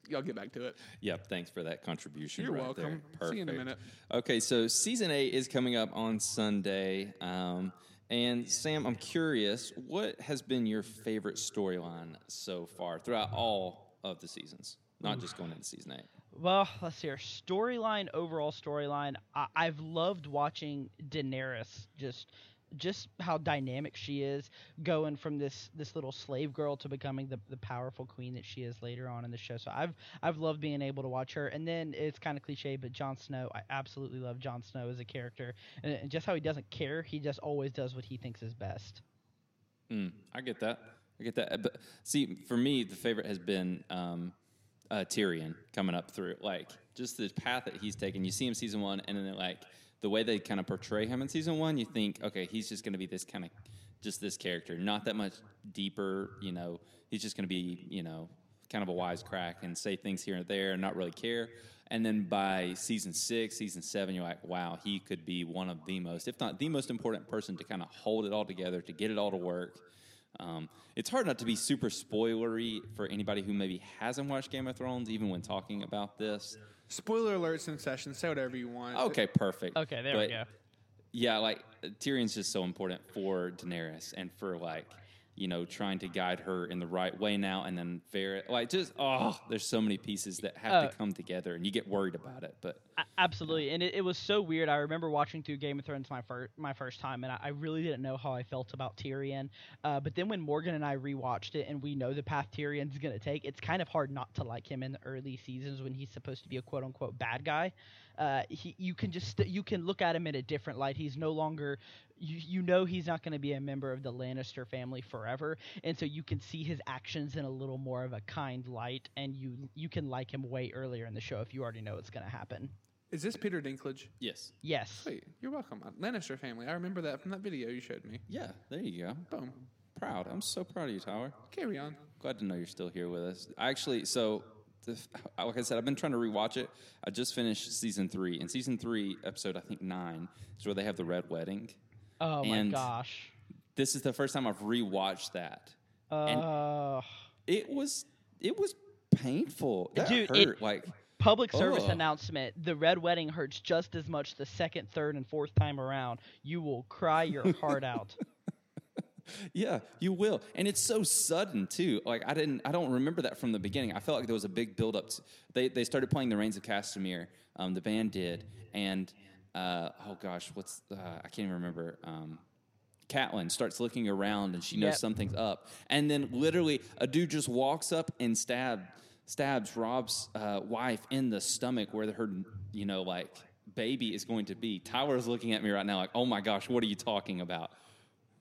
Speaker 1: y'all get back to it.
Speaker 2: Yep, thanks for that contribution.
Speaker 1: You're
Speaker 2: right
Speaker 1: welcome.
Speaker 2: There.
Speaker 1: See you in a minute.
Speaker 2: Okay, so season eight is coming up on Sunday. Um, and Sam, I'm curious, what has been your favorite storyline so far throughout all of the seasons? Not just going into season eight.
Speaker 3: Well, let's see. Our storyline, overall storyline, I- I've loved watching Daenerys just just how dynamic she is, going from this this little slave girl to becoming the, the powerful queen that she is later on in the show. So I've I've loved being able to watch her. And then it's kind of cliche, but Jon Snow, I absolutely love Jon Snow as a character, and, and just how he doesn't care. He just always does what he thinks is best.
Speaker 2: Mm, I get that. I get that. But see, for me, the favorite has been um, uh, Tyrion coming up through. Like just the path that he's taken. You see him season one, and then like the way they kind of portray him in season one, you think, okay, he's just going to be this kind of just this character, not that much deeper. You know, he's just going to be, you know, kind of a wisecrack and say things here and there and not really care. And then by season six, season seven, you're like, wow, he could be one of the most, if not the most important person to kind of hold it all together, to get it all to work. Um, it's hard not to be super spoilery for anybody who maybe hasn't watched Game of Thrones, even when talking about this.
Speaker 1: Spoiler alerts in session. Say whatever you want.
Speaker 2: Okay, perfect.
Speaker 3: Okay, there we go.
Speaker 2: Yeah, like Tyrion's just so important for Daenerys and for like you know trying to guide her in the right way now, and then Varys. Like just oh, there's so many pieces that have
Speaker 3: Uh,
Speaker 2: to come together, and you get worried about it. But
Speaker 3: Absolutely, and it, it was so weird. I remember watching through Game of Thrones my first my first time, and I, I really didn't know how I felt about Tyrion. Uh, but then when Morgan and I rewatched it, and we know the path Tyrion's gonna take, it's kind of hard not to like him in the early seasons when he's supposed to be a quote unquote bad guy. Uh, he, you can just you can look at him in a different light. He's no longer you, you know he's not going to be a member of the Lannister family forever, and so you can see his actions in a little more of a kind light, and you you can like him way earlier in the show if you already know it's going to happen.
Speaker 1: Is this Peter Dinklage?
Speaker 2: yes,
Speaker 3: Yes.
Speaker 1: Wait, you're welcome. Uh, Lannister family. I remember that from that video you showed me.
Speaker 2: yeah, there you go.
Speaker 1: Boom.
Speaker 2: Proud. I'm so proud of you, Tyler.
Speaker 1: Carry on.
Speaker 2: Glad to know you're still here with us. I actually, so like I said, I've been trying to rewatch it. I just finished season three, and season three, episode I think nine, is where they have the red wedding.
Speaker 3: Oh
Speaker 2: And-
Speaker 3: my gosh.
Speaker 2: This is the first time I've rewatched that. And-
Speaker 3: Uh,
Speaker 2: It was it was painful. That
Speaker 3: Dude, it-
Speaker 2: hurt. like
Speaker 3: public service announcement. The red wedding hurts just as much the second, third, and fourth time around. You will cry your heart out.
Speaker 2: yeah, you will. And it's so sudden too. Like I didn't I don't remember that from the beginning. I felt like there was a big build up. To, they they started playing the Rains of Castamere. Um, the band did, and uh, oh gosh, what's uh, I can't even remember. Um, Catelyn starts looking around and she knows
Speaker 3: Yep.
Speaker 2: something's up, and then literally a dude just walks up and stab stabs Robb's uh, wife in the stomach where her you know like baby is going to be. Tyler's looking at me right now like, oh my gosh, what are you talking about?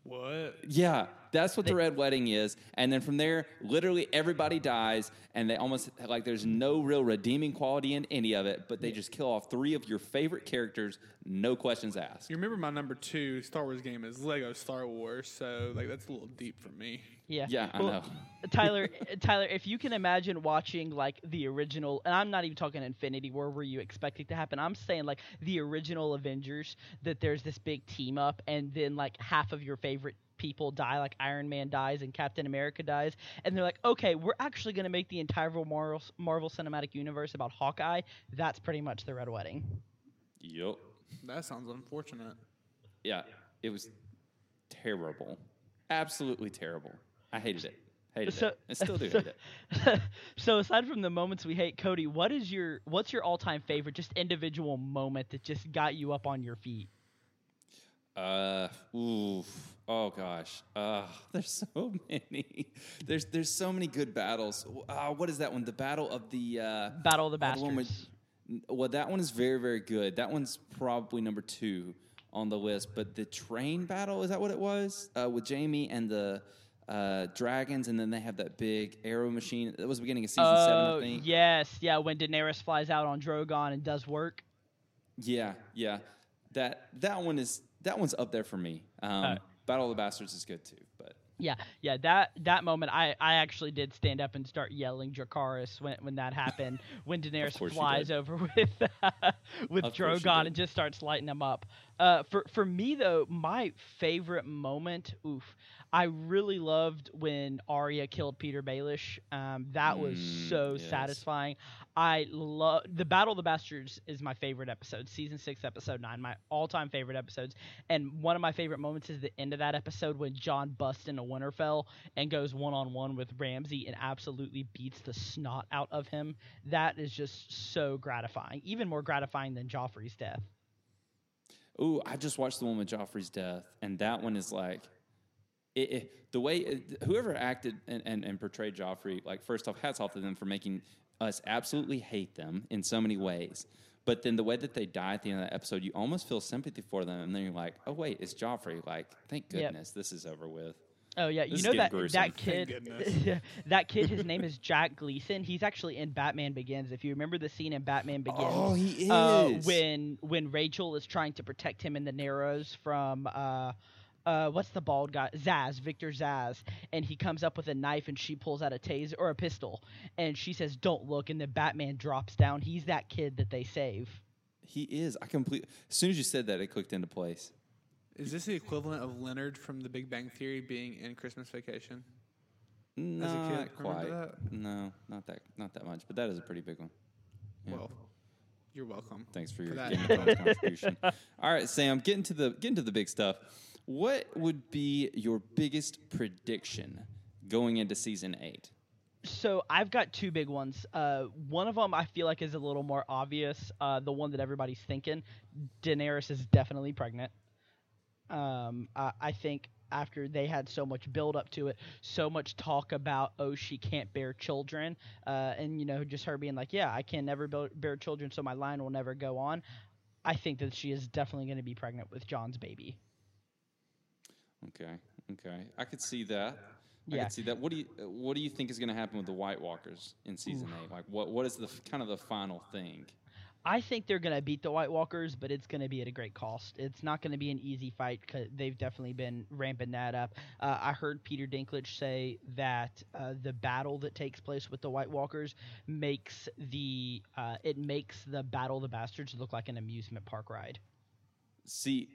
Speaker 1: What?
Speaker 2: Yeah, that's what the red wedding is. And then from there, literally everybody dies, and they almost like there's no real redeeming quality in any of it, but they just kill off three of your favorite characters, no questions asked.
Speaker 1: You remember my number two Star Wars game is Lego Star Wars, so like that's a little deep for me.
Speaker 3: Yeah.
Speaker 2: Yeah, I
Speaker 3: Well,
Speaker 2: know.
Speaker 3: Tyler, Tyler, if you can imagine watching like the original, and I'm not even talking Infinity War where you expect it to happen. I'm saying like the original Avengers, that there's this big team up, and then like half of your favorite people die, like Iron Man dies and Captain America dies, and they're like, okay, we're actually going to make the entire Marvel Marvel Cinematic Universe about Hawkeye. That's pretty much the Red Wedding.
Speaker 2: Yup.
Speaker 1: That sounds unfortunate.
Speaker 2: Yeah, it was terrible. absolutely terrible. I hated it. Hated
Speaker 3: So-
Speaker 2: it. I still do
Speaker 3: so-
Speaker 2: hate it.
Speaker 3: so aside from the moments we hate, Cody, what is your what's your all time favorite, just individual moment that just got you up on your feet?
Speaker 2: Uh, oof. Oh gosh. Uh, there's so many. There's there's so many good battles. Uh, what is that one? The battle of the uh,
Speaker 3: Battle of the
Speaker 2: oh, the one
Speaker 3: Bastards.
Speaker 2: with- well, that one is very very good. That one's probably number two on the list. But the train battle is that what it was uh, with Jaime and the uh, dragons, and then they have that big arrow machine. That was the beginning of season seven, I
Speaker 3: Oh
Speaker 2: think.
Speaker 3: yes, yeah. When Daenerys flies out on Drogon and does work.
Speaker 2: Yeah, yeah. That that one is that one's up there for me. Um,
Speaker 3: Alright.
Speaker 2: Battle of the Bastards is good too, but
Speaker 3: Yeah, yeah. That that moment, I I actually did stand up and start yelling Dracarys when when that happened. when Daenerys flies over with with
Speaker 2: Of
Speaker 3: Drogon and just starts lighting them up. Uh, for for me though, my favorite moment, oof, I really loved when Arya killed Petyr Baelish. Um, that was
Speaker 2: Mm,
Speaker 3: so
Speaker 2: yes.
Speaker 3: satisfying. I love the Battle of the Bastards is my favorite episode, season six, episode nine, my all-time favorite episodes. And one of my favorite moments is the end of that episode when Jon busts into Winterfell and goes one-on-one with Ramsay and absolutely beats the snot out of him. That is just so gratifying, even more gratifying than Joffrey's death.
Speaker 2: Ooh, I just watched the one with Joffrey's death, and that one is like, it, it, the way it, whoever acted and, and, and portrayed Joffrey, like first off, hats off to them for making us absolutely hate them in so many ways. But then the way that they die at the end of that episode, you almost feel sympathy for them, and then you're like, oh wait, it's Joffrey. Like, thank
Speaker 3: Yep.
Speaker 2: goodness this is over with.
Speaker 3: Oh yeah,
Speaker 2: This
Speaker 3: you know that
Speaker 2: gruesome.
Speaker 3: that kid, that kid. His name is Jack Gleeson. He's actually in Batman Begins. If you remember the scene in Batman Begins,
Speaker 2: Oh, he
Speaker 3: uh,
Speaker 2: is.
Speaker 3: when when Rachel is trying to protect him in the Narrows from uh, uh, what's the bald guy? Zsasz, Victor Zsasz, and he comes up with a knife and she pulls out a taser or a pistol, and she says, "Don't look," and then Batman drops down. He's that kid that they save.
Speaker 2: He is. I completely. As soon as you said that, it clicked into place.
Speaker 1: Is this the equivalent of Leonard from The Big Bang Theory being in Christmas Vacation?
Speaker 2: Not
Speaker 1: As a kid,
Speaker 2: quite.
Speaker 1: that?
Speaker 2: No, not that. Not that much. But that is a pretty big one. Yeah.
Speaker 1: Well, you're welcome.
Speaker 2: Thanks for your
Speaker 1: that.
Speaker 2: Game of Thrones contribution. All right, Sam, getting to the getting to the big stuff. What would be your biggest prediction going into season eight?
Speaker 3: So I've got two big ones. Uh, one of them I feel like is a little more obvious. Uh, the one that everybody's thinking, Daenerys is definitely pregnant. Um, I, I think after they had so much build up to it, so much talk about oh she can't bear children, uh, and you know just her being like yeah I can never bear, children so my line will never go on. I think that she is definitely going to be pregnant with Jon's baby.
Speaker 2: Okay, okay, I could see that.
Speaker 3: Yeah.
Speaker 2: I could see that. What do you What do you think is going to happen with the White Walkers in season eight? Like, what what is the kind of the final thing?
Speaker 3: I think they're going to beat the White Walkers, but it's going to be at a great cost. It's not going to be an easy fight because they've definitely been ramping that up. Uh, I heard Peter Dinklage say that uh, the battle that takes place with the White Walkers makes the uh, it makes the Battle of the Bastards look like an amusement park ride.
Speaker 2: See,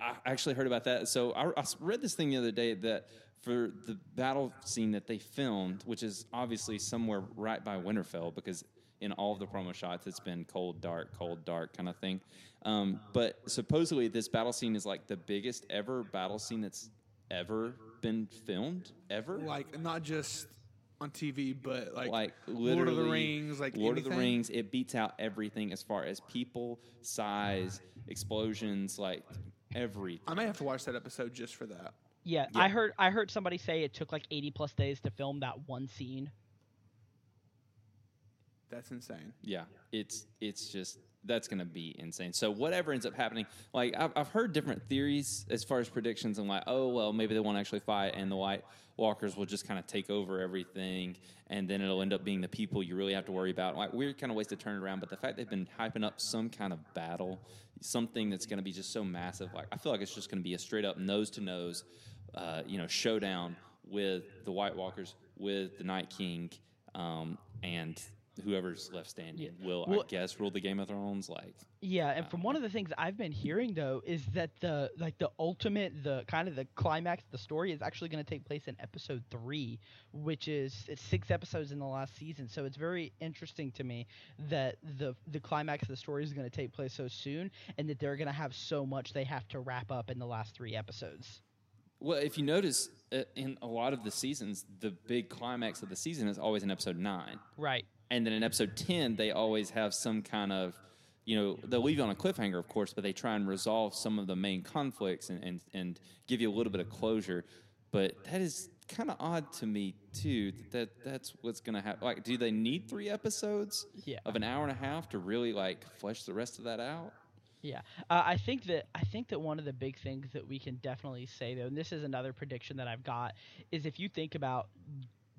Speaker 2: I actually heard about that. So I read this thing the other day that for the battle scene that they filmed, which is obviously somewhere right by Winterfell, because in all of the promo shots it's been cold, dark, cold, dark kind of thing. Um, but supposedly this battle scene is like the biggest ever battle scene that's ever been filmed ever.
Speaker 1: Like not just on TV, but like,
Speaker 2: like
Speaker 1: Lord of the Rings, like
Speaker 2: Lord of the? Rings. It beats out everything as far as people, size, explosions, like everything.
Speaker 1: I may have to watch that episode just for that.
Speaker 3: Yeah,
Speaker 2: Yeah.
Speaker 3: I heard I heard somebody say it took like 80 plus days to film that one scene.
Speaker 1: That's insane.
Speaker 2: Yeah, it's it's just that's going to be insane. So whatever ends up happening, like I've, I've heard different theories as far as predictions, and like, oh well, maybe they won't actually fight, and the White Walkers will just kind of take over everything, and then it'll end up being the people you really have to worry about. Like weird kind of ways to turn it around, but the fact they've been hyping up some kind of battle, something that's going to be just so massive, like I feel like it's just going to be a straight up nose to nose, uh, you know, showdown with the White Walkers, with the Night King, um, and whoever's left standing will,
Speaker 3: Well-
Speaker 2: I guess, rule the Game of Thrones. Like,
Speaker 3: Yeah, and from one of the things I've been hearing though is that the like the ultimate the kind of the climax of the story is actually going to take place in episode 3, which is it's 6 episodes in the last season. So it's very interesting to me that the the climax of the story is going to take place so soon and that they're going to have so much they have to wrap up in the last 3 episodes.
Speaker 2: Well, if you notice uh, in a lot of the seasons, the big climax of the season is always in episode nine.
Speaker 3: Right.
Speaker 2: And then in episode 10, they always have some kind of, you know, they'll leave you on a cliffhanger, of course, but they try and resolve some of the main conflicts and, and, and give you a little bit of closure. But that is kind of odd to me, too, that, that that's what's going to happen. Like, do they need three episodes
Speaker 3: Yeah.
Speaker 2: of an hour and a half to really, like, flesh the rest of that out?
Speaker 3: Yeah, uh, I think that I think that one of the big things that we can definitely say though, and this is another prediction that I've got, is if you think about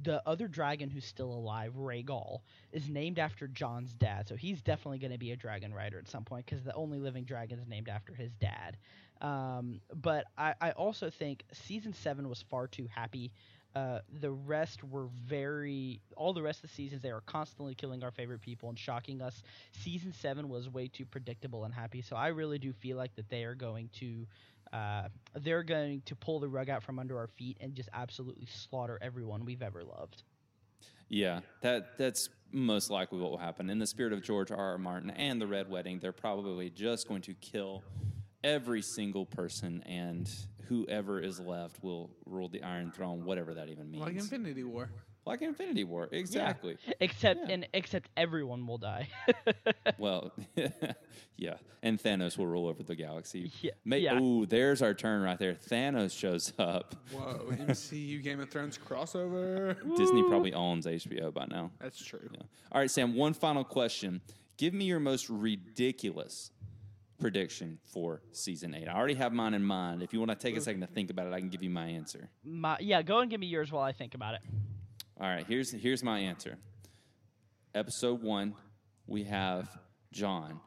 Speaker 3: the other dragon who's still alive, Rhaegal, is named after Jon's dad, so he's definitely going to be a dragon rider at some point because the only living dragon is named after his dad. Um, but I, I also think season seven was far too happy. Uh, the rest were very all the rest of the seasons they were constantly killing our favorite people and shocking us season seven was way too predictable and happy so i really do feel like that they are going to uh, they're going to pull the rug out from under our feet and just absolutely slaughter everyone we've ever loved
Speaker 2: Yeah, that that's most likely what will happen. In the spirit of George R. R. Martin and the Red Wedding, they're probably just going to kill every single person, and whoever is left will rule the Iron Throne, whatever that even means.
Speaker 1: Like Infinity War.
Speaker 2: Like Infinity War, exactly.
Speaker 3: except
Speaker 2: Yeah.
Speaker 3: and except everyone will die
Speaker 2: Well, yeah, and Thanos will rule over the galaxy.
Speaker 3: Yeah,
Speaker 2: May-
Speaker 3: yeah.
Speaker 2: Ooh, there's our turn right there. Thanos shows up.
Speaker 1: Whoa, MCU Game of Thrones crossover.
Speaker 2: Disney probably owns HBO by now.
Speaker 1: That's true.
Speaker 2: Yeah. All right, Sam, one final question. Give me your most ridiculous prediction for season eight. I already have mine in mind. If you want to take a second to think about it, I can give you my answer.
Speaker 3: my yeah go and give me yours while i think about it
Speaker 2: All right, here's here's my answer. Episode one, we have Jon.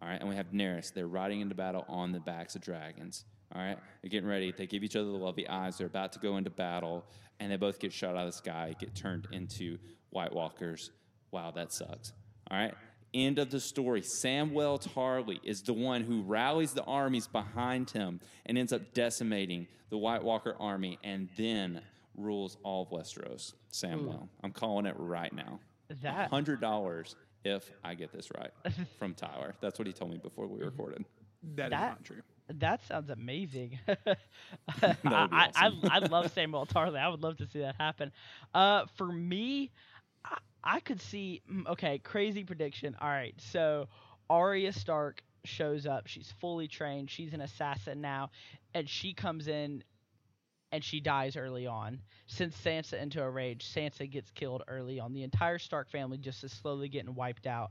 Speaker 2: All right, and we have Daenerys. They're riding into battle on the backs of dragons. All right, they're getting ready. They give each other the lovely eyes. They're about to go into battle, and they both get shot out of the sky, get turned into White Walkers. Wow, that sucks. All right. End of the story. Samwell Tarly is the one who rallies the armies behind him and ends up decimating the White Walker army and then rules all of Westeros. Samwell. I'm calling it right now.
Speaker 3: that
Speaker 2: Hundred dollars if I get this right from Tyler. That's what he told me before we recorded.
Speaker 1: That is
Speaker 3: That-
Speaker 1: not true.
Speaker 3: That sounds amazing.
Speaker 2: be
Speaker 3: I, I,
Speaker 2: awesome.
Speaker 3: I, I love Samwell Tarly. I would love to see that happen. Uh, for me, I, I could see. mm, Okay, crazy prediction. All right, so Arya Stark shows up. She's fully trained. She's an assassin now, and she comes in and she dies early on. Sends Sansa into a rage. Sansa gets killed early on. The entire Stark family just is slowly getting wiped out.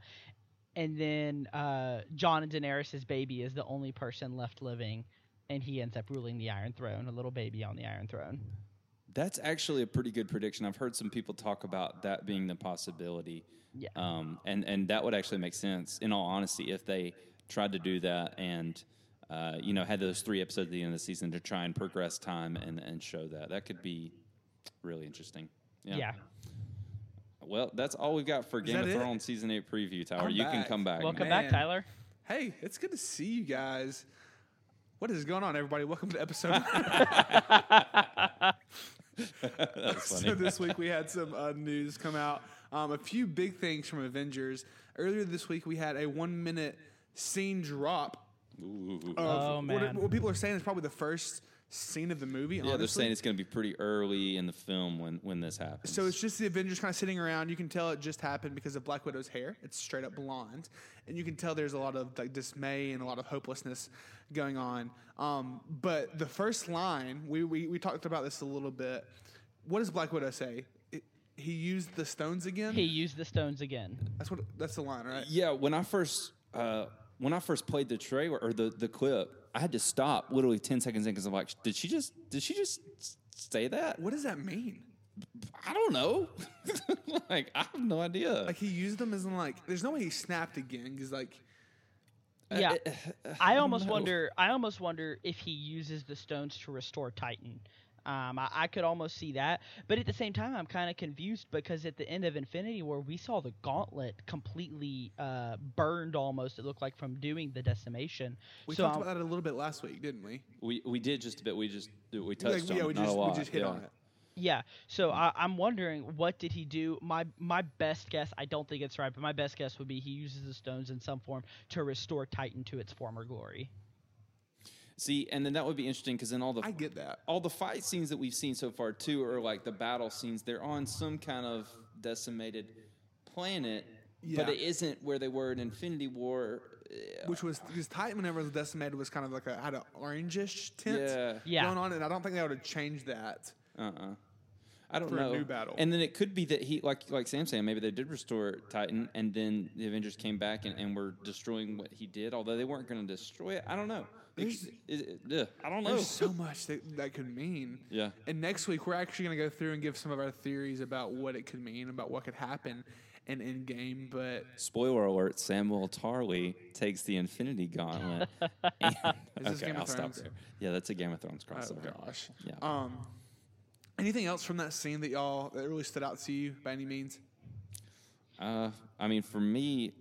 Speaker 3: And then uh, Jon and Daenerys' baby is the only person left living, and he ends up ruling the Iron Throne, a little baby on the Iron Throne.
Speaker 2: That's actually a pretty good prediction. I've heard some people talk about that being the possibility.
Speaker 3: Yeah.
Speaker 2: Um, and, and that would actually make sense, in all honesty, if they tried to do that and, uh, you know, had those three episodes at the end of the season to try and progress time and, and show that. That could be really interesting. Yeah.
Speaker 3: Yeah.
Speaker 2: Well, that's all we've got for Game of? Thrones season eight preview, Tyler.
Speaker 1: I'm
Speaker 2: you can come back.
Speaker 3: Welcome
Speaker 2: man.
Speaker 3: back, Tyler.
Speaker 1: Hey, it's good to see you guys. What is going on, everybody? Welcome to episode.
Speaker 2: That's
Speaker 1: so
Speaker 2: funny.
Speaker 1: this week we had some uh, news come out. Um, a few big things from Avengers. Earlier this week we had a one-minute scene drop.
Speaker 2: Ooh.
Speaker 3: Oh,
Speaker 1: what,
Speaker 3: man.
Speaker 1: what people are saying is probably the first scene of the movie.
Speaker 2: yeah, they're
Speaker 1: honestly.
Speaker 2: saying it's going to be pretty early in the film when, when this happens.
Speaker 1: So it's just the Avengers kind of sitting around. You can tell it just happened because of Black Widow's hair. It's straight up blonde, and you can tell there's a lot of like dismay and a lot of hopelessness going on. Um, but the first line, we, we we talked about this a little bit. What does Black Widow say? It, he used the stones again.
Speaker 3: He used the stones again.
Speaker 1: that's what. That's the line, right?
Speaker 2: Yeah, when I first uh, when I first played the trailer or the, the clip, I had to stop literally ten seconds in because I'm like, did she just did she just say that?
Speaker 1: What does that mean?
Speaker 2: I don't know. like I have no idea.
Speaker 1: Like he used them as in like. There's no way he snapped again because like.
Speaker 3: Yeah.
Speaker 2: uh,
Speaker 3: I
Speaker 2: don't
Speaker 3: almost
Speaker 2: know.
Speaker 3: wonder. I almost wonder if he uses the stones to restore Titan. Um, I, I could almost see that, but at the same time, I'm kind of confused because at the end of Infinity War, we saw the Gauntlet completely uh, burned, almost. It looked like from doing the decimation.
Speaker 1: We
Speaker 3: so
Speaker 1: talked
Speaker 3: I'm-
Speaker 1: about that a little bit last week, didn't we?
Speaker 2: we we did just a bit. We just we touched
Speaker 1: Like,
Speaker 2: on
Speaker 1: yeah,
Speaker 2: it,
Speaker 1: we
Speaker 2: not a lot.
Speaker 1: we just hit
Speaker 2: yeah.
Speaker 1: on it.
Speaker 3: Yeah, so I, I'm wondering what did he do? My my best guess, I don't think it's right, but my best guess would be he uses the stones in some form to restore Titan to its former glory.
Speaker 2: See, and then that would be interesting because then all the
Speaker 1: I get that.
Speaker 2: all the fight scenes that we've seen so far too are like the battle scenes. They're on some kind of decimated planet, but it isn't where they were in Infinity War. Uh,
Speaker 1: Which was because Titan, whenever it was decimated, was kind of like a had an orangish tint
Speaker 2: Yeah.
Speaker 3: Yeah.
Speaker 1: going on, and I don't think they would have changed that.
Speaker 2: Uh-uh. I don't
Speaker 1: For a
Speaker 2: know.
Speaker 1: new battle.
Speaker 2: And then it could be that he, like like Sam saying, maybe they did restore Titan, and then the Avengers came back and, and were destroying what he did, although they weren't going to destroy it. I don't know. It,
Speaker 1: There's-
Speaker 2: it- it- ugh, I don't know.
Speaker 1: There's so much that that could mean.
Speaker 2: Yeah.
Speaker 1: And next week we're actually going to go through and give some of our theories about what it could mean, about what could happen in Endgame. But
Speaker 2: Spoiler alert: Samwell Tarly takes the Infinity Gauntlet. and,
Speaker 1: Is this
Speaker 2: okay,
Speaker 1: Game of
Speaker 2: I'll stop
Speaker 1: Thrones?
Speaker 2: there. Yeah, that's a Game of Thrones
Speaker 1: oh
Speaker 2: crossover.
Speaker 1: gosh.
Speaker 2: Yeah.
Speaker 1: Um. Anything else from that scene that y'all that really stood out to you by any means?
Speaker 2: Uh, I mean, for me,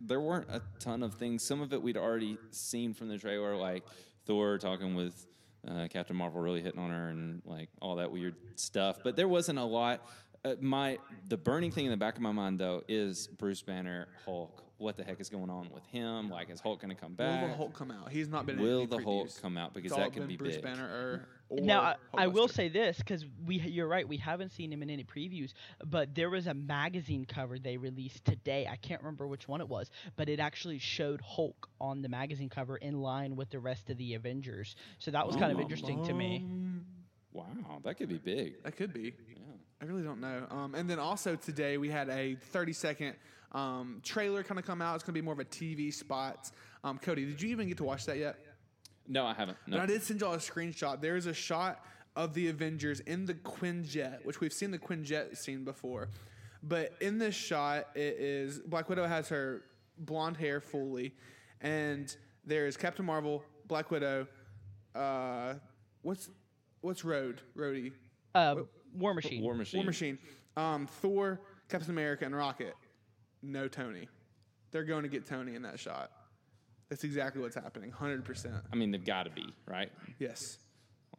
Speaker 2: there weren't a ton of things. Some of it we'd already seen from the trailer, like Thor talking with uh, Captain Marvel, really hitting on her, and like all that weird stuff. But there wasn't a lot. Uh, my the burning thing in the back of my mind though is Bruce Banner, Hulk. What the heck is going on with him? Like, is Hulk going to come back?
Speaker 1: Will the Hulk come out? He's not been.
Speaker 2: Will
Speaker 1: any
Speaker 2: the Hulk
Speaker 1: previews.
Speaker 2: come out? Because
Speaker 1: It's
Speaker 2: that could be
Speaker 1: Bruce
Speaker 2: big.
Speaker 1: Banner or. or
Speaker 3: now I, I will say this because we you're right we haven't seen him in any previews but there was a magazine cover they released today i can't remember which one it was but it actually showed hulk on the magazine cover in line with the rest of the avengers so that was kind of interesting to me
Speaker 2: Wow, that could be big.
Speaker 1: That could be.
Speaker 2: Yeah.
Speaker 1: I really don't know. Um, and then also today we had a 30 second um, trailer kind of come out. It's going to be more of a TV spot. Um, Cody, did you even get to watch that yet?
Speaker 2: No, I haven't. No.
Speaker 1: But I did send y'all a screenshot. There is a shot of the Avengers in the Quinjet, which we've seen the Quinjet scene before. But in this shot, it is Black Widow has her blonde hair fully, and there is Captain Marvel, Black Widow. Uh, what's what's Road? Rhodey.
Speaker 3: uh, war machine
Speaker 2: War Machine.
Speaker 1: War Machine, um, Thor, Captain America, and Rocket. No Tony. They're going to get Tony in that shot. That's exactly what's happening. Hundred percent.
Speaker 2: I mean, they've got to be right.
Speaker 1: Yes.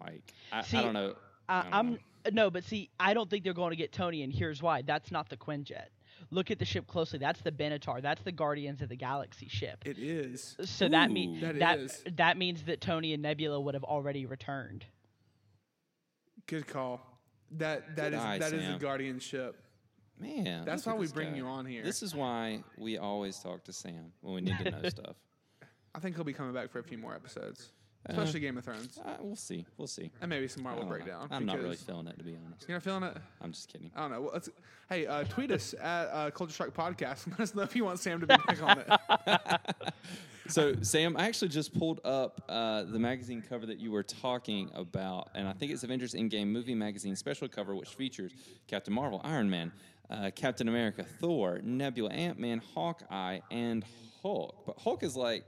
Speaker 2: Like, I,
Speaker 3: See,
Speaker 2: I don't know. I
Speaker 3: I,
Speaker 2: don't
Speaker 3: I'm
Speaker 2: know.
Speaker 3: no, but see, I don't think they're going to get Tony, and here's why. That's not the Quinjet. Look at the ship closely. That's the Benatar. That's the Guardians of the Galaxy ship.
Speaker 1: It is.
Speaker 3: So that
Speaker 2: Ooh.
Speaker 3: means
Speaker 1: That
Speaker 3: that
Speaker 1: is.
Speaker 3: that means that Tony and Nebula would have already returned.
Speaker 1: Good call. That that
Speaker 2: Good
Speaker 1: is
Speaker 2: eye,
Speaker 1: that is
Speaker 2: Sam.
Speaker 1: the Guardian ship.
Speaker 2: Man,
Speaker 1: That's why we bring
Speaker 2: guy.
Speaker 1: you on here.
Speaker 2: This is why we always talk to Sam when we need to know stuff.
Speaker 1: I think he'll be coming back for a few more episodes,
Speaker 2: Uh,
Speaker 1: especially Game of Thrones,
Speaker 2: Uh, we'll see. We'll see.
Speaker 1: and maybe some Marvel breakdown.
Speaker 2: I'm not really feeling it to be honest.
Speaker 1: You're not feeling it.
Speaker 2: I'm just kidding.
Speaker 1: I don't know. Well, let's, hey, uh, tweet us at uh, Culture Strike Podcast and let us know if you want Sam to be back on it.
Speaker 2: So, Sam, I actually just pulled up uh, the magazine cover that you were talking about, and I think it's Avengers Endgame Movie Magazine special cover, which features Captain Marvel, Iron Man, uh, Captain America, Thor, Nebula, Ant Man, Hawkeye, and Hulk. But Hulk is like,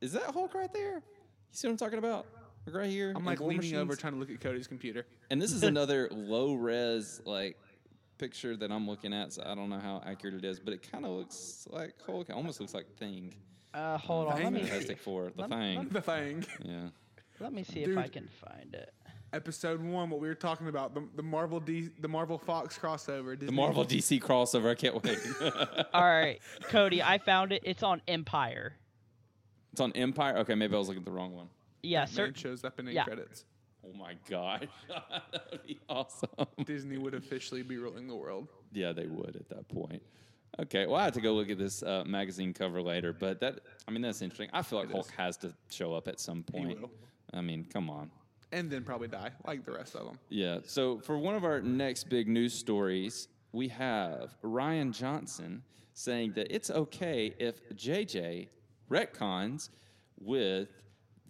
Speaker 2: is that Hulk right there? You see what I'm talking about? Like right here.
Speaker 1: I'm like
Speaker 2: War
Speaker 1: leaning over trying to look at Cody's computer.
Speaker 2: And this is another low res like picture that I'm looking at, so I don't know how accurate it is, but it kind of looks like Hulk. It almost looks like Thing.
Speaker 3: Uh, hold on, let me see,
Speaker 2: Fantastic Four, the
Speaker 3: Let me-
Speaker 2: Thing.
Speaker 1: The thing.
Speaker 2: Yeah.
Speaker 3: let me see if I can find it.
Speaker 1: Episode one, what we were talking about, the, the Marvel D, the Marvel Fox crossover.
Speaker 2: The Marvel DC crossover. I can't wait.
Speaker 3: All right, Cody, I found it. It's on Empire.
Speaker 2: it's on Empire. Okay, maybe I was looking at the wrong one.
Speaker 3: Yeah,
Speaker 1: Batman
Speaker 3: sir.
Speaker 1: shows up in eight
Speaker 3: Yeah.
Speaker 1: credits.
Speaker 2: Oh my gosh, that would be awesome.
Speaker 1: Disney would officially be ruling the world.
Speaker 2: Yeah, they would at that point. Okay, well, I have to go look at this uh, magazine cover later, but that, I mean, that's interesting. I feel like
Speaker 1: It
Speaker 2: Hulk
Speaker 1: is.
Speaker 2: has to show up at some point.
Speaker 1: will.
Speaker 2: I mean, come on.
Speaker 1: And then probably die, like the rest of them.
Speaker 2: Yeah. So for one of our next big news stories, we have Rian Johnson saying that it's okay if JJ retcons with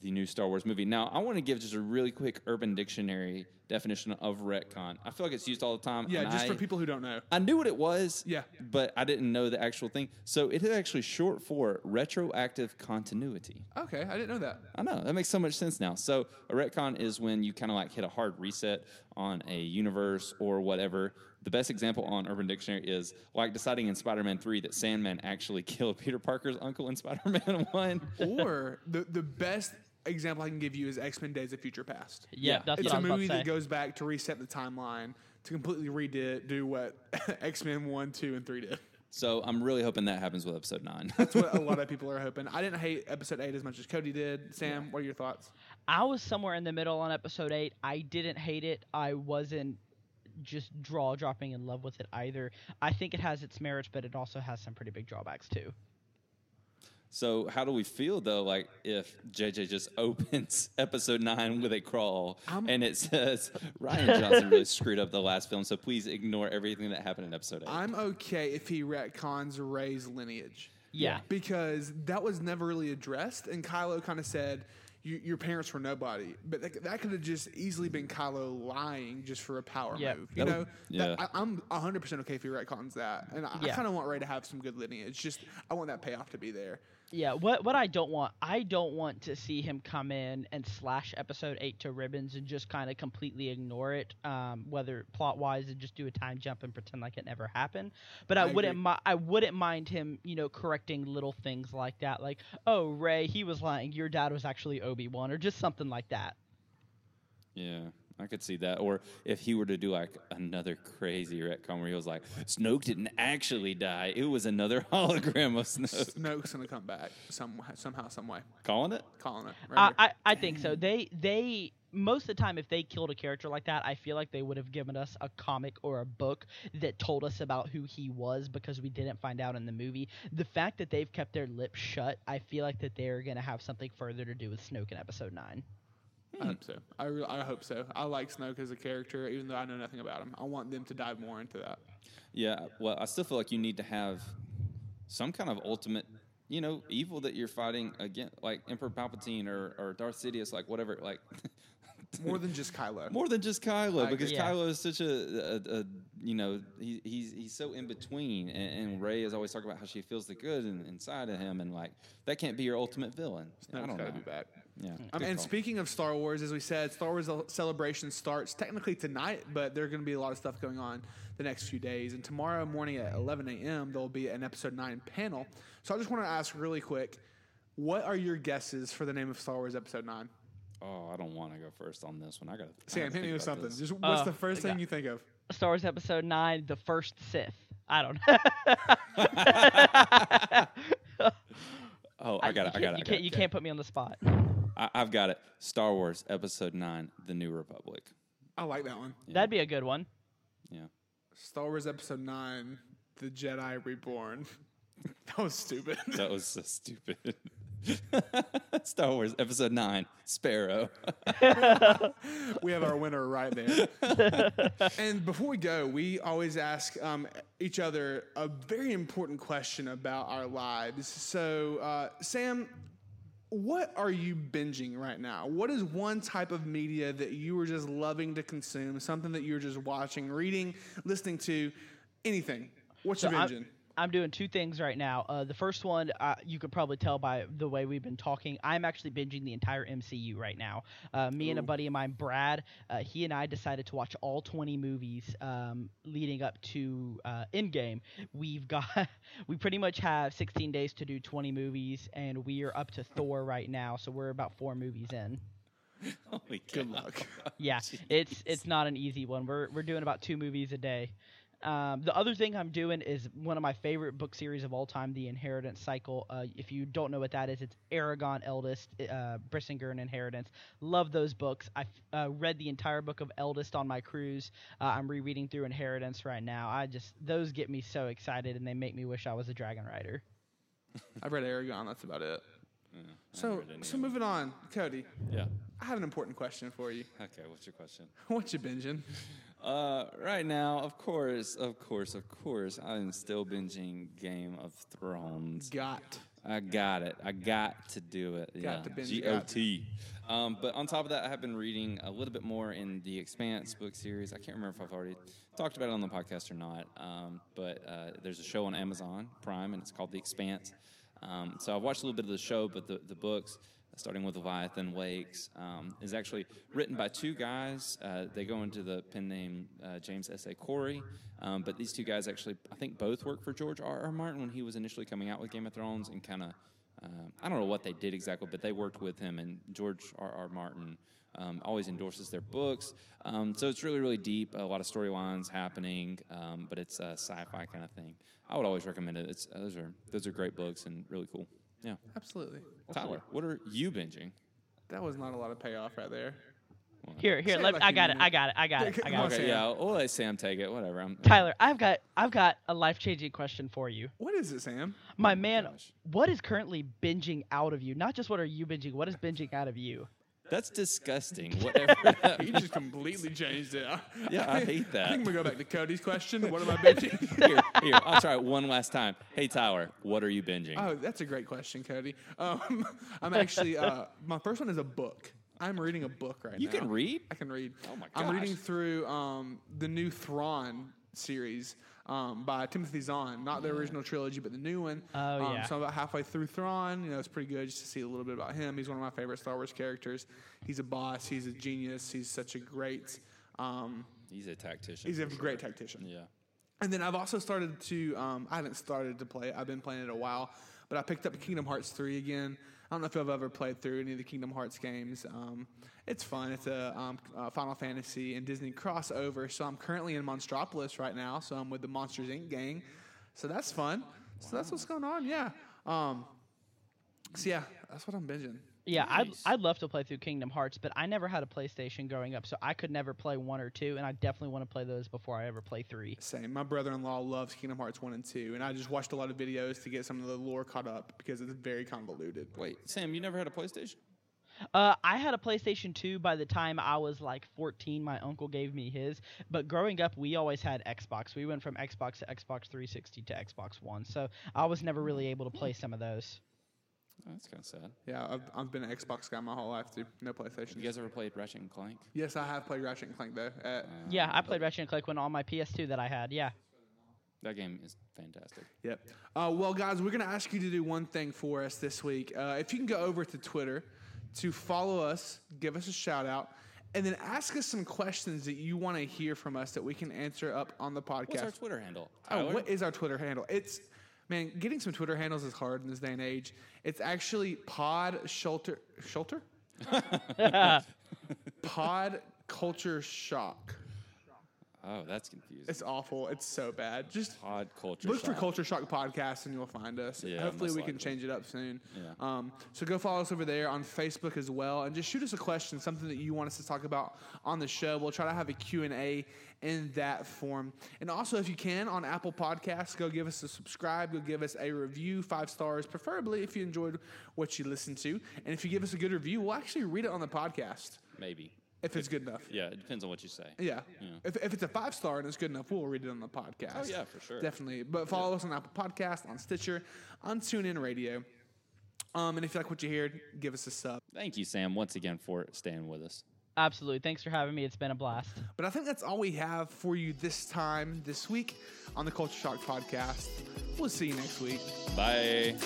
Speaker 2: the new Star Wars movie. Now, I want to give just a really quick Urban Dictionary definition of retcon. I feel like it's used all the time.
Speaker 1: Yeah, just
Speaker 2: I,
Speaker 1: for people who don't know.
Speaker 2: I knew what it was.
Speaker 1: Yeah.
Speaker 2: But I didn't know the actual thing. So it is actually short for retroactive continuity.
Speaker 1: Okay, I didn't know that.
Speaker 2: I know that makes so much sense now. So a retcon is when you kind of like hit a hard reset on a universe or whatever. The best example on Urban Dictionary is like deciding in Spider-Man Three that Sandman actually killed Peter Parker's uncle in Spider-Man One.
Speaker 1: Or the the best example I can give you is X Men: Days of Future Past.
Speaker 3: Yeah,
Speaker 2: Yeah.
Speaker 3: that's
Speaker 1: It's
Speaker 3: what I
Speaker 1: a
Speaker 3: was about
Speaker 1: movie
Speaker 3: to say.
Speaker 1: that goes back to reset the timeline to completely redo do what X Men One, Two, and Three did.
Speaker 2: so I'm really hoping that happens with Episode Nine.
Speaker 1: That's what a lot of people are hoping. I didn't hate Episode Eight as much as Cody did. Sam, what are your thoughts?
Speaker 3: I was somewhere in the middle on episode eight. I didn't hate it. I wasn't just draw dropping in love with it either. I think it has its merits, but it also has some pretty big drawbacks too.
Speaker 2: So how do we feel though? Like if JJ just opens episode nine with a crawl
Speaker 1: I'm-
Speaker 2: and it says Rian Johnson really screwed up the last film, so please ignore everything that happened in episode eight.
Speaker 1: I'm okay if he retcons Rey's lineage.
Speaker 3: Yeah.
Speaker 1: because that was never really addressed. And Kylo kind of said, "Your parents were nobody," but that, that could have just easily been Kylo lying just for a power
Speaker 3: Yep.
Speaker 1: move. You
Speaker 2: That
Speaker 1: know,
Speaker 2: would-
Speaker 1: That-
Speaker 2: yeah.
Speaker 1: I, I'm 100 percent okay if he retcons that, and I, I kind of want Rey to have some good lineage. Just I want that payoff to be there.
Speaker 3: Yeah, what what I don't want, I don't want to see him come in and slash episode eight to ribbons and just kind of completely ignore it, um, whether plot wise and just do a time jump and pretend like it never happened. But I,
Speaker 1: I
Speaker 3: wouldn't, mi- I wouldn't mind him, you know, correcting little things like that, like, oh Rey, he was lying, your dad was actually Obi Wan, or just something like that.
Speaker 2: yeah, I could see that. Or if he were to do like another crazy retcon where he was like, Snoke didn't actually die; it was another hologram of Snoke.
Speaker 1: Snoke's gonna come back some somehow, some way.
Speaker 2: Calling it?
Speaker 1: Calling it.
Speaker 3: I,
Speaker 1: Right here.
Speaker 3: I, I think so. They they most of the time, if they killed a character like that, I feel like they would have given us a comic or a book that told us about who he was because we didn't find out in the movie. The fact that they've kept their lips shut, I feel like that they're gonna have something further to do with Snoke in Episode Nine.
Speaker 1: I hope hmm. so. I, re- I hope so. I like Snoke as a character, even though I know nothing about him. I want them to dive more into that.
Speaker 2: Yeah. Well, I still feel like you need to have some kind of ultimate, you know, evil that you're fighting against, like Emperor Palpatine or, or Darth Sidious, like whatever, like.
Speaker 1: More than just Kylo.
Speaker 2: More than just Kylo,
Speaker 1: I
Speaker 2: because
Speaker 3: agree. Yeah.
Speaker 2: Kylo is such a, a, a you know, he, he's he's so in between, and, and Rey is always talking about how she feels the good in, inside of him, and like that can't be your ultimate villain. I don't
Speaker 1: gotta
Speaker 2: know.
Speaker 1: be back.
Speaker 2: Yeah.
Speaker 1: Um,
Speaker 2: good
Speaker 1: and
Speaker 2: call.
Speaker 1: speaking of Star Wars, as we said, Star Wars celebration starts technically tonight, but there's going to be a lot of stuff going on the next few days. And tomorrow morning at 11 a.m., there'll be an episode 9 panel. So I just want to ask really quick what are your guesses for the name of Star Wars episode 9?
Speaker 2: oh, I don't want to go first on this one. I got to.
Speaker 1: Sam, hit me with something. Just what's
Speaker 3: Uh,
Speaker 1: the first thing you think of?
Speaker 3: Star Wars Episode Nine, the first Sith. I don't know.
Speaker 2: Oh, I got it. I got it.
Speaker 3: You can't, you, can't,
Speaker 2: it.
Speaker 3: you can't put me on the spot.
Speaker 2: I, I've got it. Star Wars Episode Nine: The New Republic.
Speaker 1: I like that one.
Speaker 2: Yeah.
Speaker 3: That'd be a good one.
Speaker 2: Yeah.
Speaker 1: Star Wars episode 9, The Jedi Reborn. that was stupid.
Speaker 2: That was so stupid. Star Wars Episode Nine: Sparrow.
Speaker 1: we have our winner right there. and before we go, we always ask um, each other a very important question about our lives. So, uh, Sam, what are you binging right now? What is one type of media that you are just loving to consume? Something that you're just watching, reading, listening to, anything? What's
Speaker 3: So
Speaker 1: your binging?
Speaker 3: I'm doing two things right now. Uh, the first one, uh, you could probably tell by the way we've been talking. I'm actually binging the entire MCU right now. Uh, me and a buddy of mine, Brad, uh, he and I decided to watch all 20 movies um, leading up to uh, Endgame. We've got, we pretty much have 16 days to do 20 movies, and we are up to Thor right now. So we're about four movies in.
Speaker 2: Holy
Speaker 1: Good
Speaker 2: cow.
Speaker 1: luck.
Speaker 3: Yeah, it's it's not an easy one. We're we're doing about two movies a day. Um, the other thing I'm doing is one of my favorite book series of all time, The Inheritance Cycle. Uh, if you don't know what that is, it's Eragon Eldest, uh, Brisingr and Inheritance. Love those books. I uh, read the entire book of Eldest on my cruise. Uh, I'm rereading through Inheritance right now. I just those get me so excited and they make me wish I was a dragon rider.
Speaker 1: I've read Eragon. That's about it.
Speaker 2: Yeah,
Speaker 1: So, so moving on, Cody.
Speaker 2: Yeah.
Speaker 1: I have an important question for you.
Speaker 2: Okay. What's your question?
Speaker 1: What you binging?
Speaker 2: Uh, right now, of course, of course, of course, I'm still binging Game of Thrones.
Speaker 1: Got.
Speaker 2: I got it. I got to do it.
Speaker 1: Got
Speaker 2: yeah.
Speaker 1: to binge
Speaker 2: G. O T. Um, but on top of that, I have been reading a little bit more in the Expanse book series. I can't remember if I've already talked about it on the podcast or not. Um, but uh, there's a show on Amazon Prime, and it's called The Expanse. Um, so I've watched a little bit of the show, but the, the books, starting with Leviathan Wakes, um, is actually written by two guys. Uh, they go into the pen name uh, James S. A. Corey. Um, but these two guys actually, I think, both worked for George R. R. Martin when he was initially coming out with Game of Thrones and kind of uh, I don't know what they did exactly, but they worked with him, and George R. R. Martin um, always endorses their books. Um, so it's really, really deep. A lot of storylines happening, um, but it's a sci-fi kind of thing. I would always recommend it. It's, uh, those are those are great books and really cool. Yeah,
Speaker 1: Absolutely.
Speaker 2: Tyler, what are you binging?
Speaker 1: That was not a lot of payoff right there.
Speaker 3: Here, here. Let,
Speaker 1: like
Speaker 3: I got it. I got it. I got it. I
Speaker 1: on,
Speaker 3: got it.
Speaker 2: Okay, yeah, we'll let Sam take it. Whatever. I'm,
Speaker 3: Tyler, I've got I've got a life changing question for you.
Speaker 1: What is it, Sam?
Speaker 3: Oh my man,
Speaker 2: gosh.
Speaker 3: what is currently binging out of you? Not just what are you binging, what is binging out of you?
Speaker 2: That's disgusting. Whatever. that
Speaker 1: He just completely changed it.
Speaker 2: Yeah, I hate that.
Speaker 1: I think we go back to Cody's question. What am I binging?
Speaker 2: here, here, I'll try it one last time. Hey, Tyler, what are you binging?
Speaker 1: oh, that's a great question, Cody. Um, I'm actually uh, my first one is a book. I'm reading a book right now.
Speaker 2: you
Speaker 1: now.
Speaker 2: can read?
Speaker 1: I can read.
Speaker 2: Oh my god.
Speaker 1: I'm reading through um, the new Thrawn series um, by Timothy Zahn, not the original trilogy, but the new one.
Speaker 3: Oh,
Speaker 1: um,
Speaker 3: yeah.
Speaker 1: So I'm about halfway through Thrawn. You know, it's pretty good just to see a little bit about him. He's one of my favorite Star Wars characters. He's a boss. He's a genius. He's such a great. Um,
Speaker 2: He's a tactician.
Speaker 1: he's a
Speaker 2: for
Speaker 1: great tactician.
Speaker 2: Yeah.
Speaker 1: And then I've also started to, um, I haven't started to play. I've been playing it a while, but I picked up Kingdom Hearts 3 again. I don't know if you've ever played through any of the Kingdom Hearts games. Um, it's fun. It's a um, uh, Final Fantasy and Disney crossover. So I'm currently in Monstropolis right now. So I'm with the Monsters Inc. gang. So that's fun. So that's what's going on. Yeah. Um, so yeah, that's what I'm binging.
Speaker 3: Yeah,
Speaker 2: Nice.
Speaker 3: I'd, I'd love to play through Kingdom Hearts, but I never had a PlayStation growing up, so I could never play one or two, and I definitely want to play those before I ever play three.
Speaker 1: Same. My brother-in-law loves Kingdom Hearts 1 and 2, and I just watched a lot of videos to get some of the lore caught up because it's very convoluted.
Speaker 2: Wait, Sam, you never had a PlayStation?
Speaker 3: Uh, I had a PlayStation 2 by the time I was like 14. My uncle gave me his. But growing up, we always had Xbox. We went from Xbox to Xbox 360 to Xbox One. So I was never really able to play some of those.
Speaker 2: Oh, that's kind of sad.
Speaker 1: Yeah, I've, I've been an Xbox guy my whole life too. No PlayStation.
Speaker 2: You guys ever played Ratchet and Clank?
Speaker 1: Yes, I have played Ratchet and Clank though. Uh,
Speaker 3: Yeah, I played Ratchet and Clank when on my PS2 that I had. Yeah.
Speaker 2: That game is fantastic.
Speaker 1: yep. Uh, well, guys, we're gonna ask you to do one thing for us this week. Uh, if you can go over to Twitter to follow us, give us a shout out, and then ask us some questions that you want to hear from us that we can answer up on the podcast.
Speaker 2: What's our Twitter handle?
Speaker 1: Oh, what is our Twitter handle? It's man, getting some Twitter handles is hard in this day and age. It's actually Pod Shelter Shelter? Pod Culture Shock.
Speaker 2: Oh, that's confusing.
Speaker 1: It's awful. It's so bad. Just
Speaker 2: Pod culture.
Speaker 1: look for
Speaker 2: Shock.
Speaker 1: Culture Shock podcast and you'll find us.
Speaker 2: Yeah,
Speaker 1: Hopefully we can
Speaker 2: likely.
Speaker 1: change it up soon.
Speaker 2: Yeah.
Speaker 1: Um, so go follow us over there on Facebook as well, and just shoot us a question, something that you want us to talk about on the show. We'll try to have a Q and A in that form. And also, if you can, on Apple Podcasts, go give us a subscribe. Go give us a review, five stars, preferably if you enjoyed what you listened to. And if you give us a good review, we'll actually read it on the podcast
Speaker 2: Maybe.
Speaker 1: If it's good enough.
Speaker 2: Yeah, it depends on what you say.
Speaker 1: Yeah.
Speaker 2: Yeah.
Speaker 1: If, if it's a five star and it's good enough, we'll read it on the podcast.
Speaker 2: Oh, yeah, for sure.
Speaker 1: Definitely. But follow us on Apple Podcast, on Stitcher, on TuneIn Radio. Um, and if you like what you hear, give us a sub.
Speaker 2: Thank you, Sam, once again for staying with us.
Speaker 3: Absolutely. Thanks for having me. It's been a blast.
Speaker 1: But I think that's all we have for you this time, this week on the Culture Shock podcast. We'll see you next week.
Speaker 2: Bye.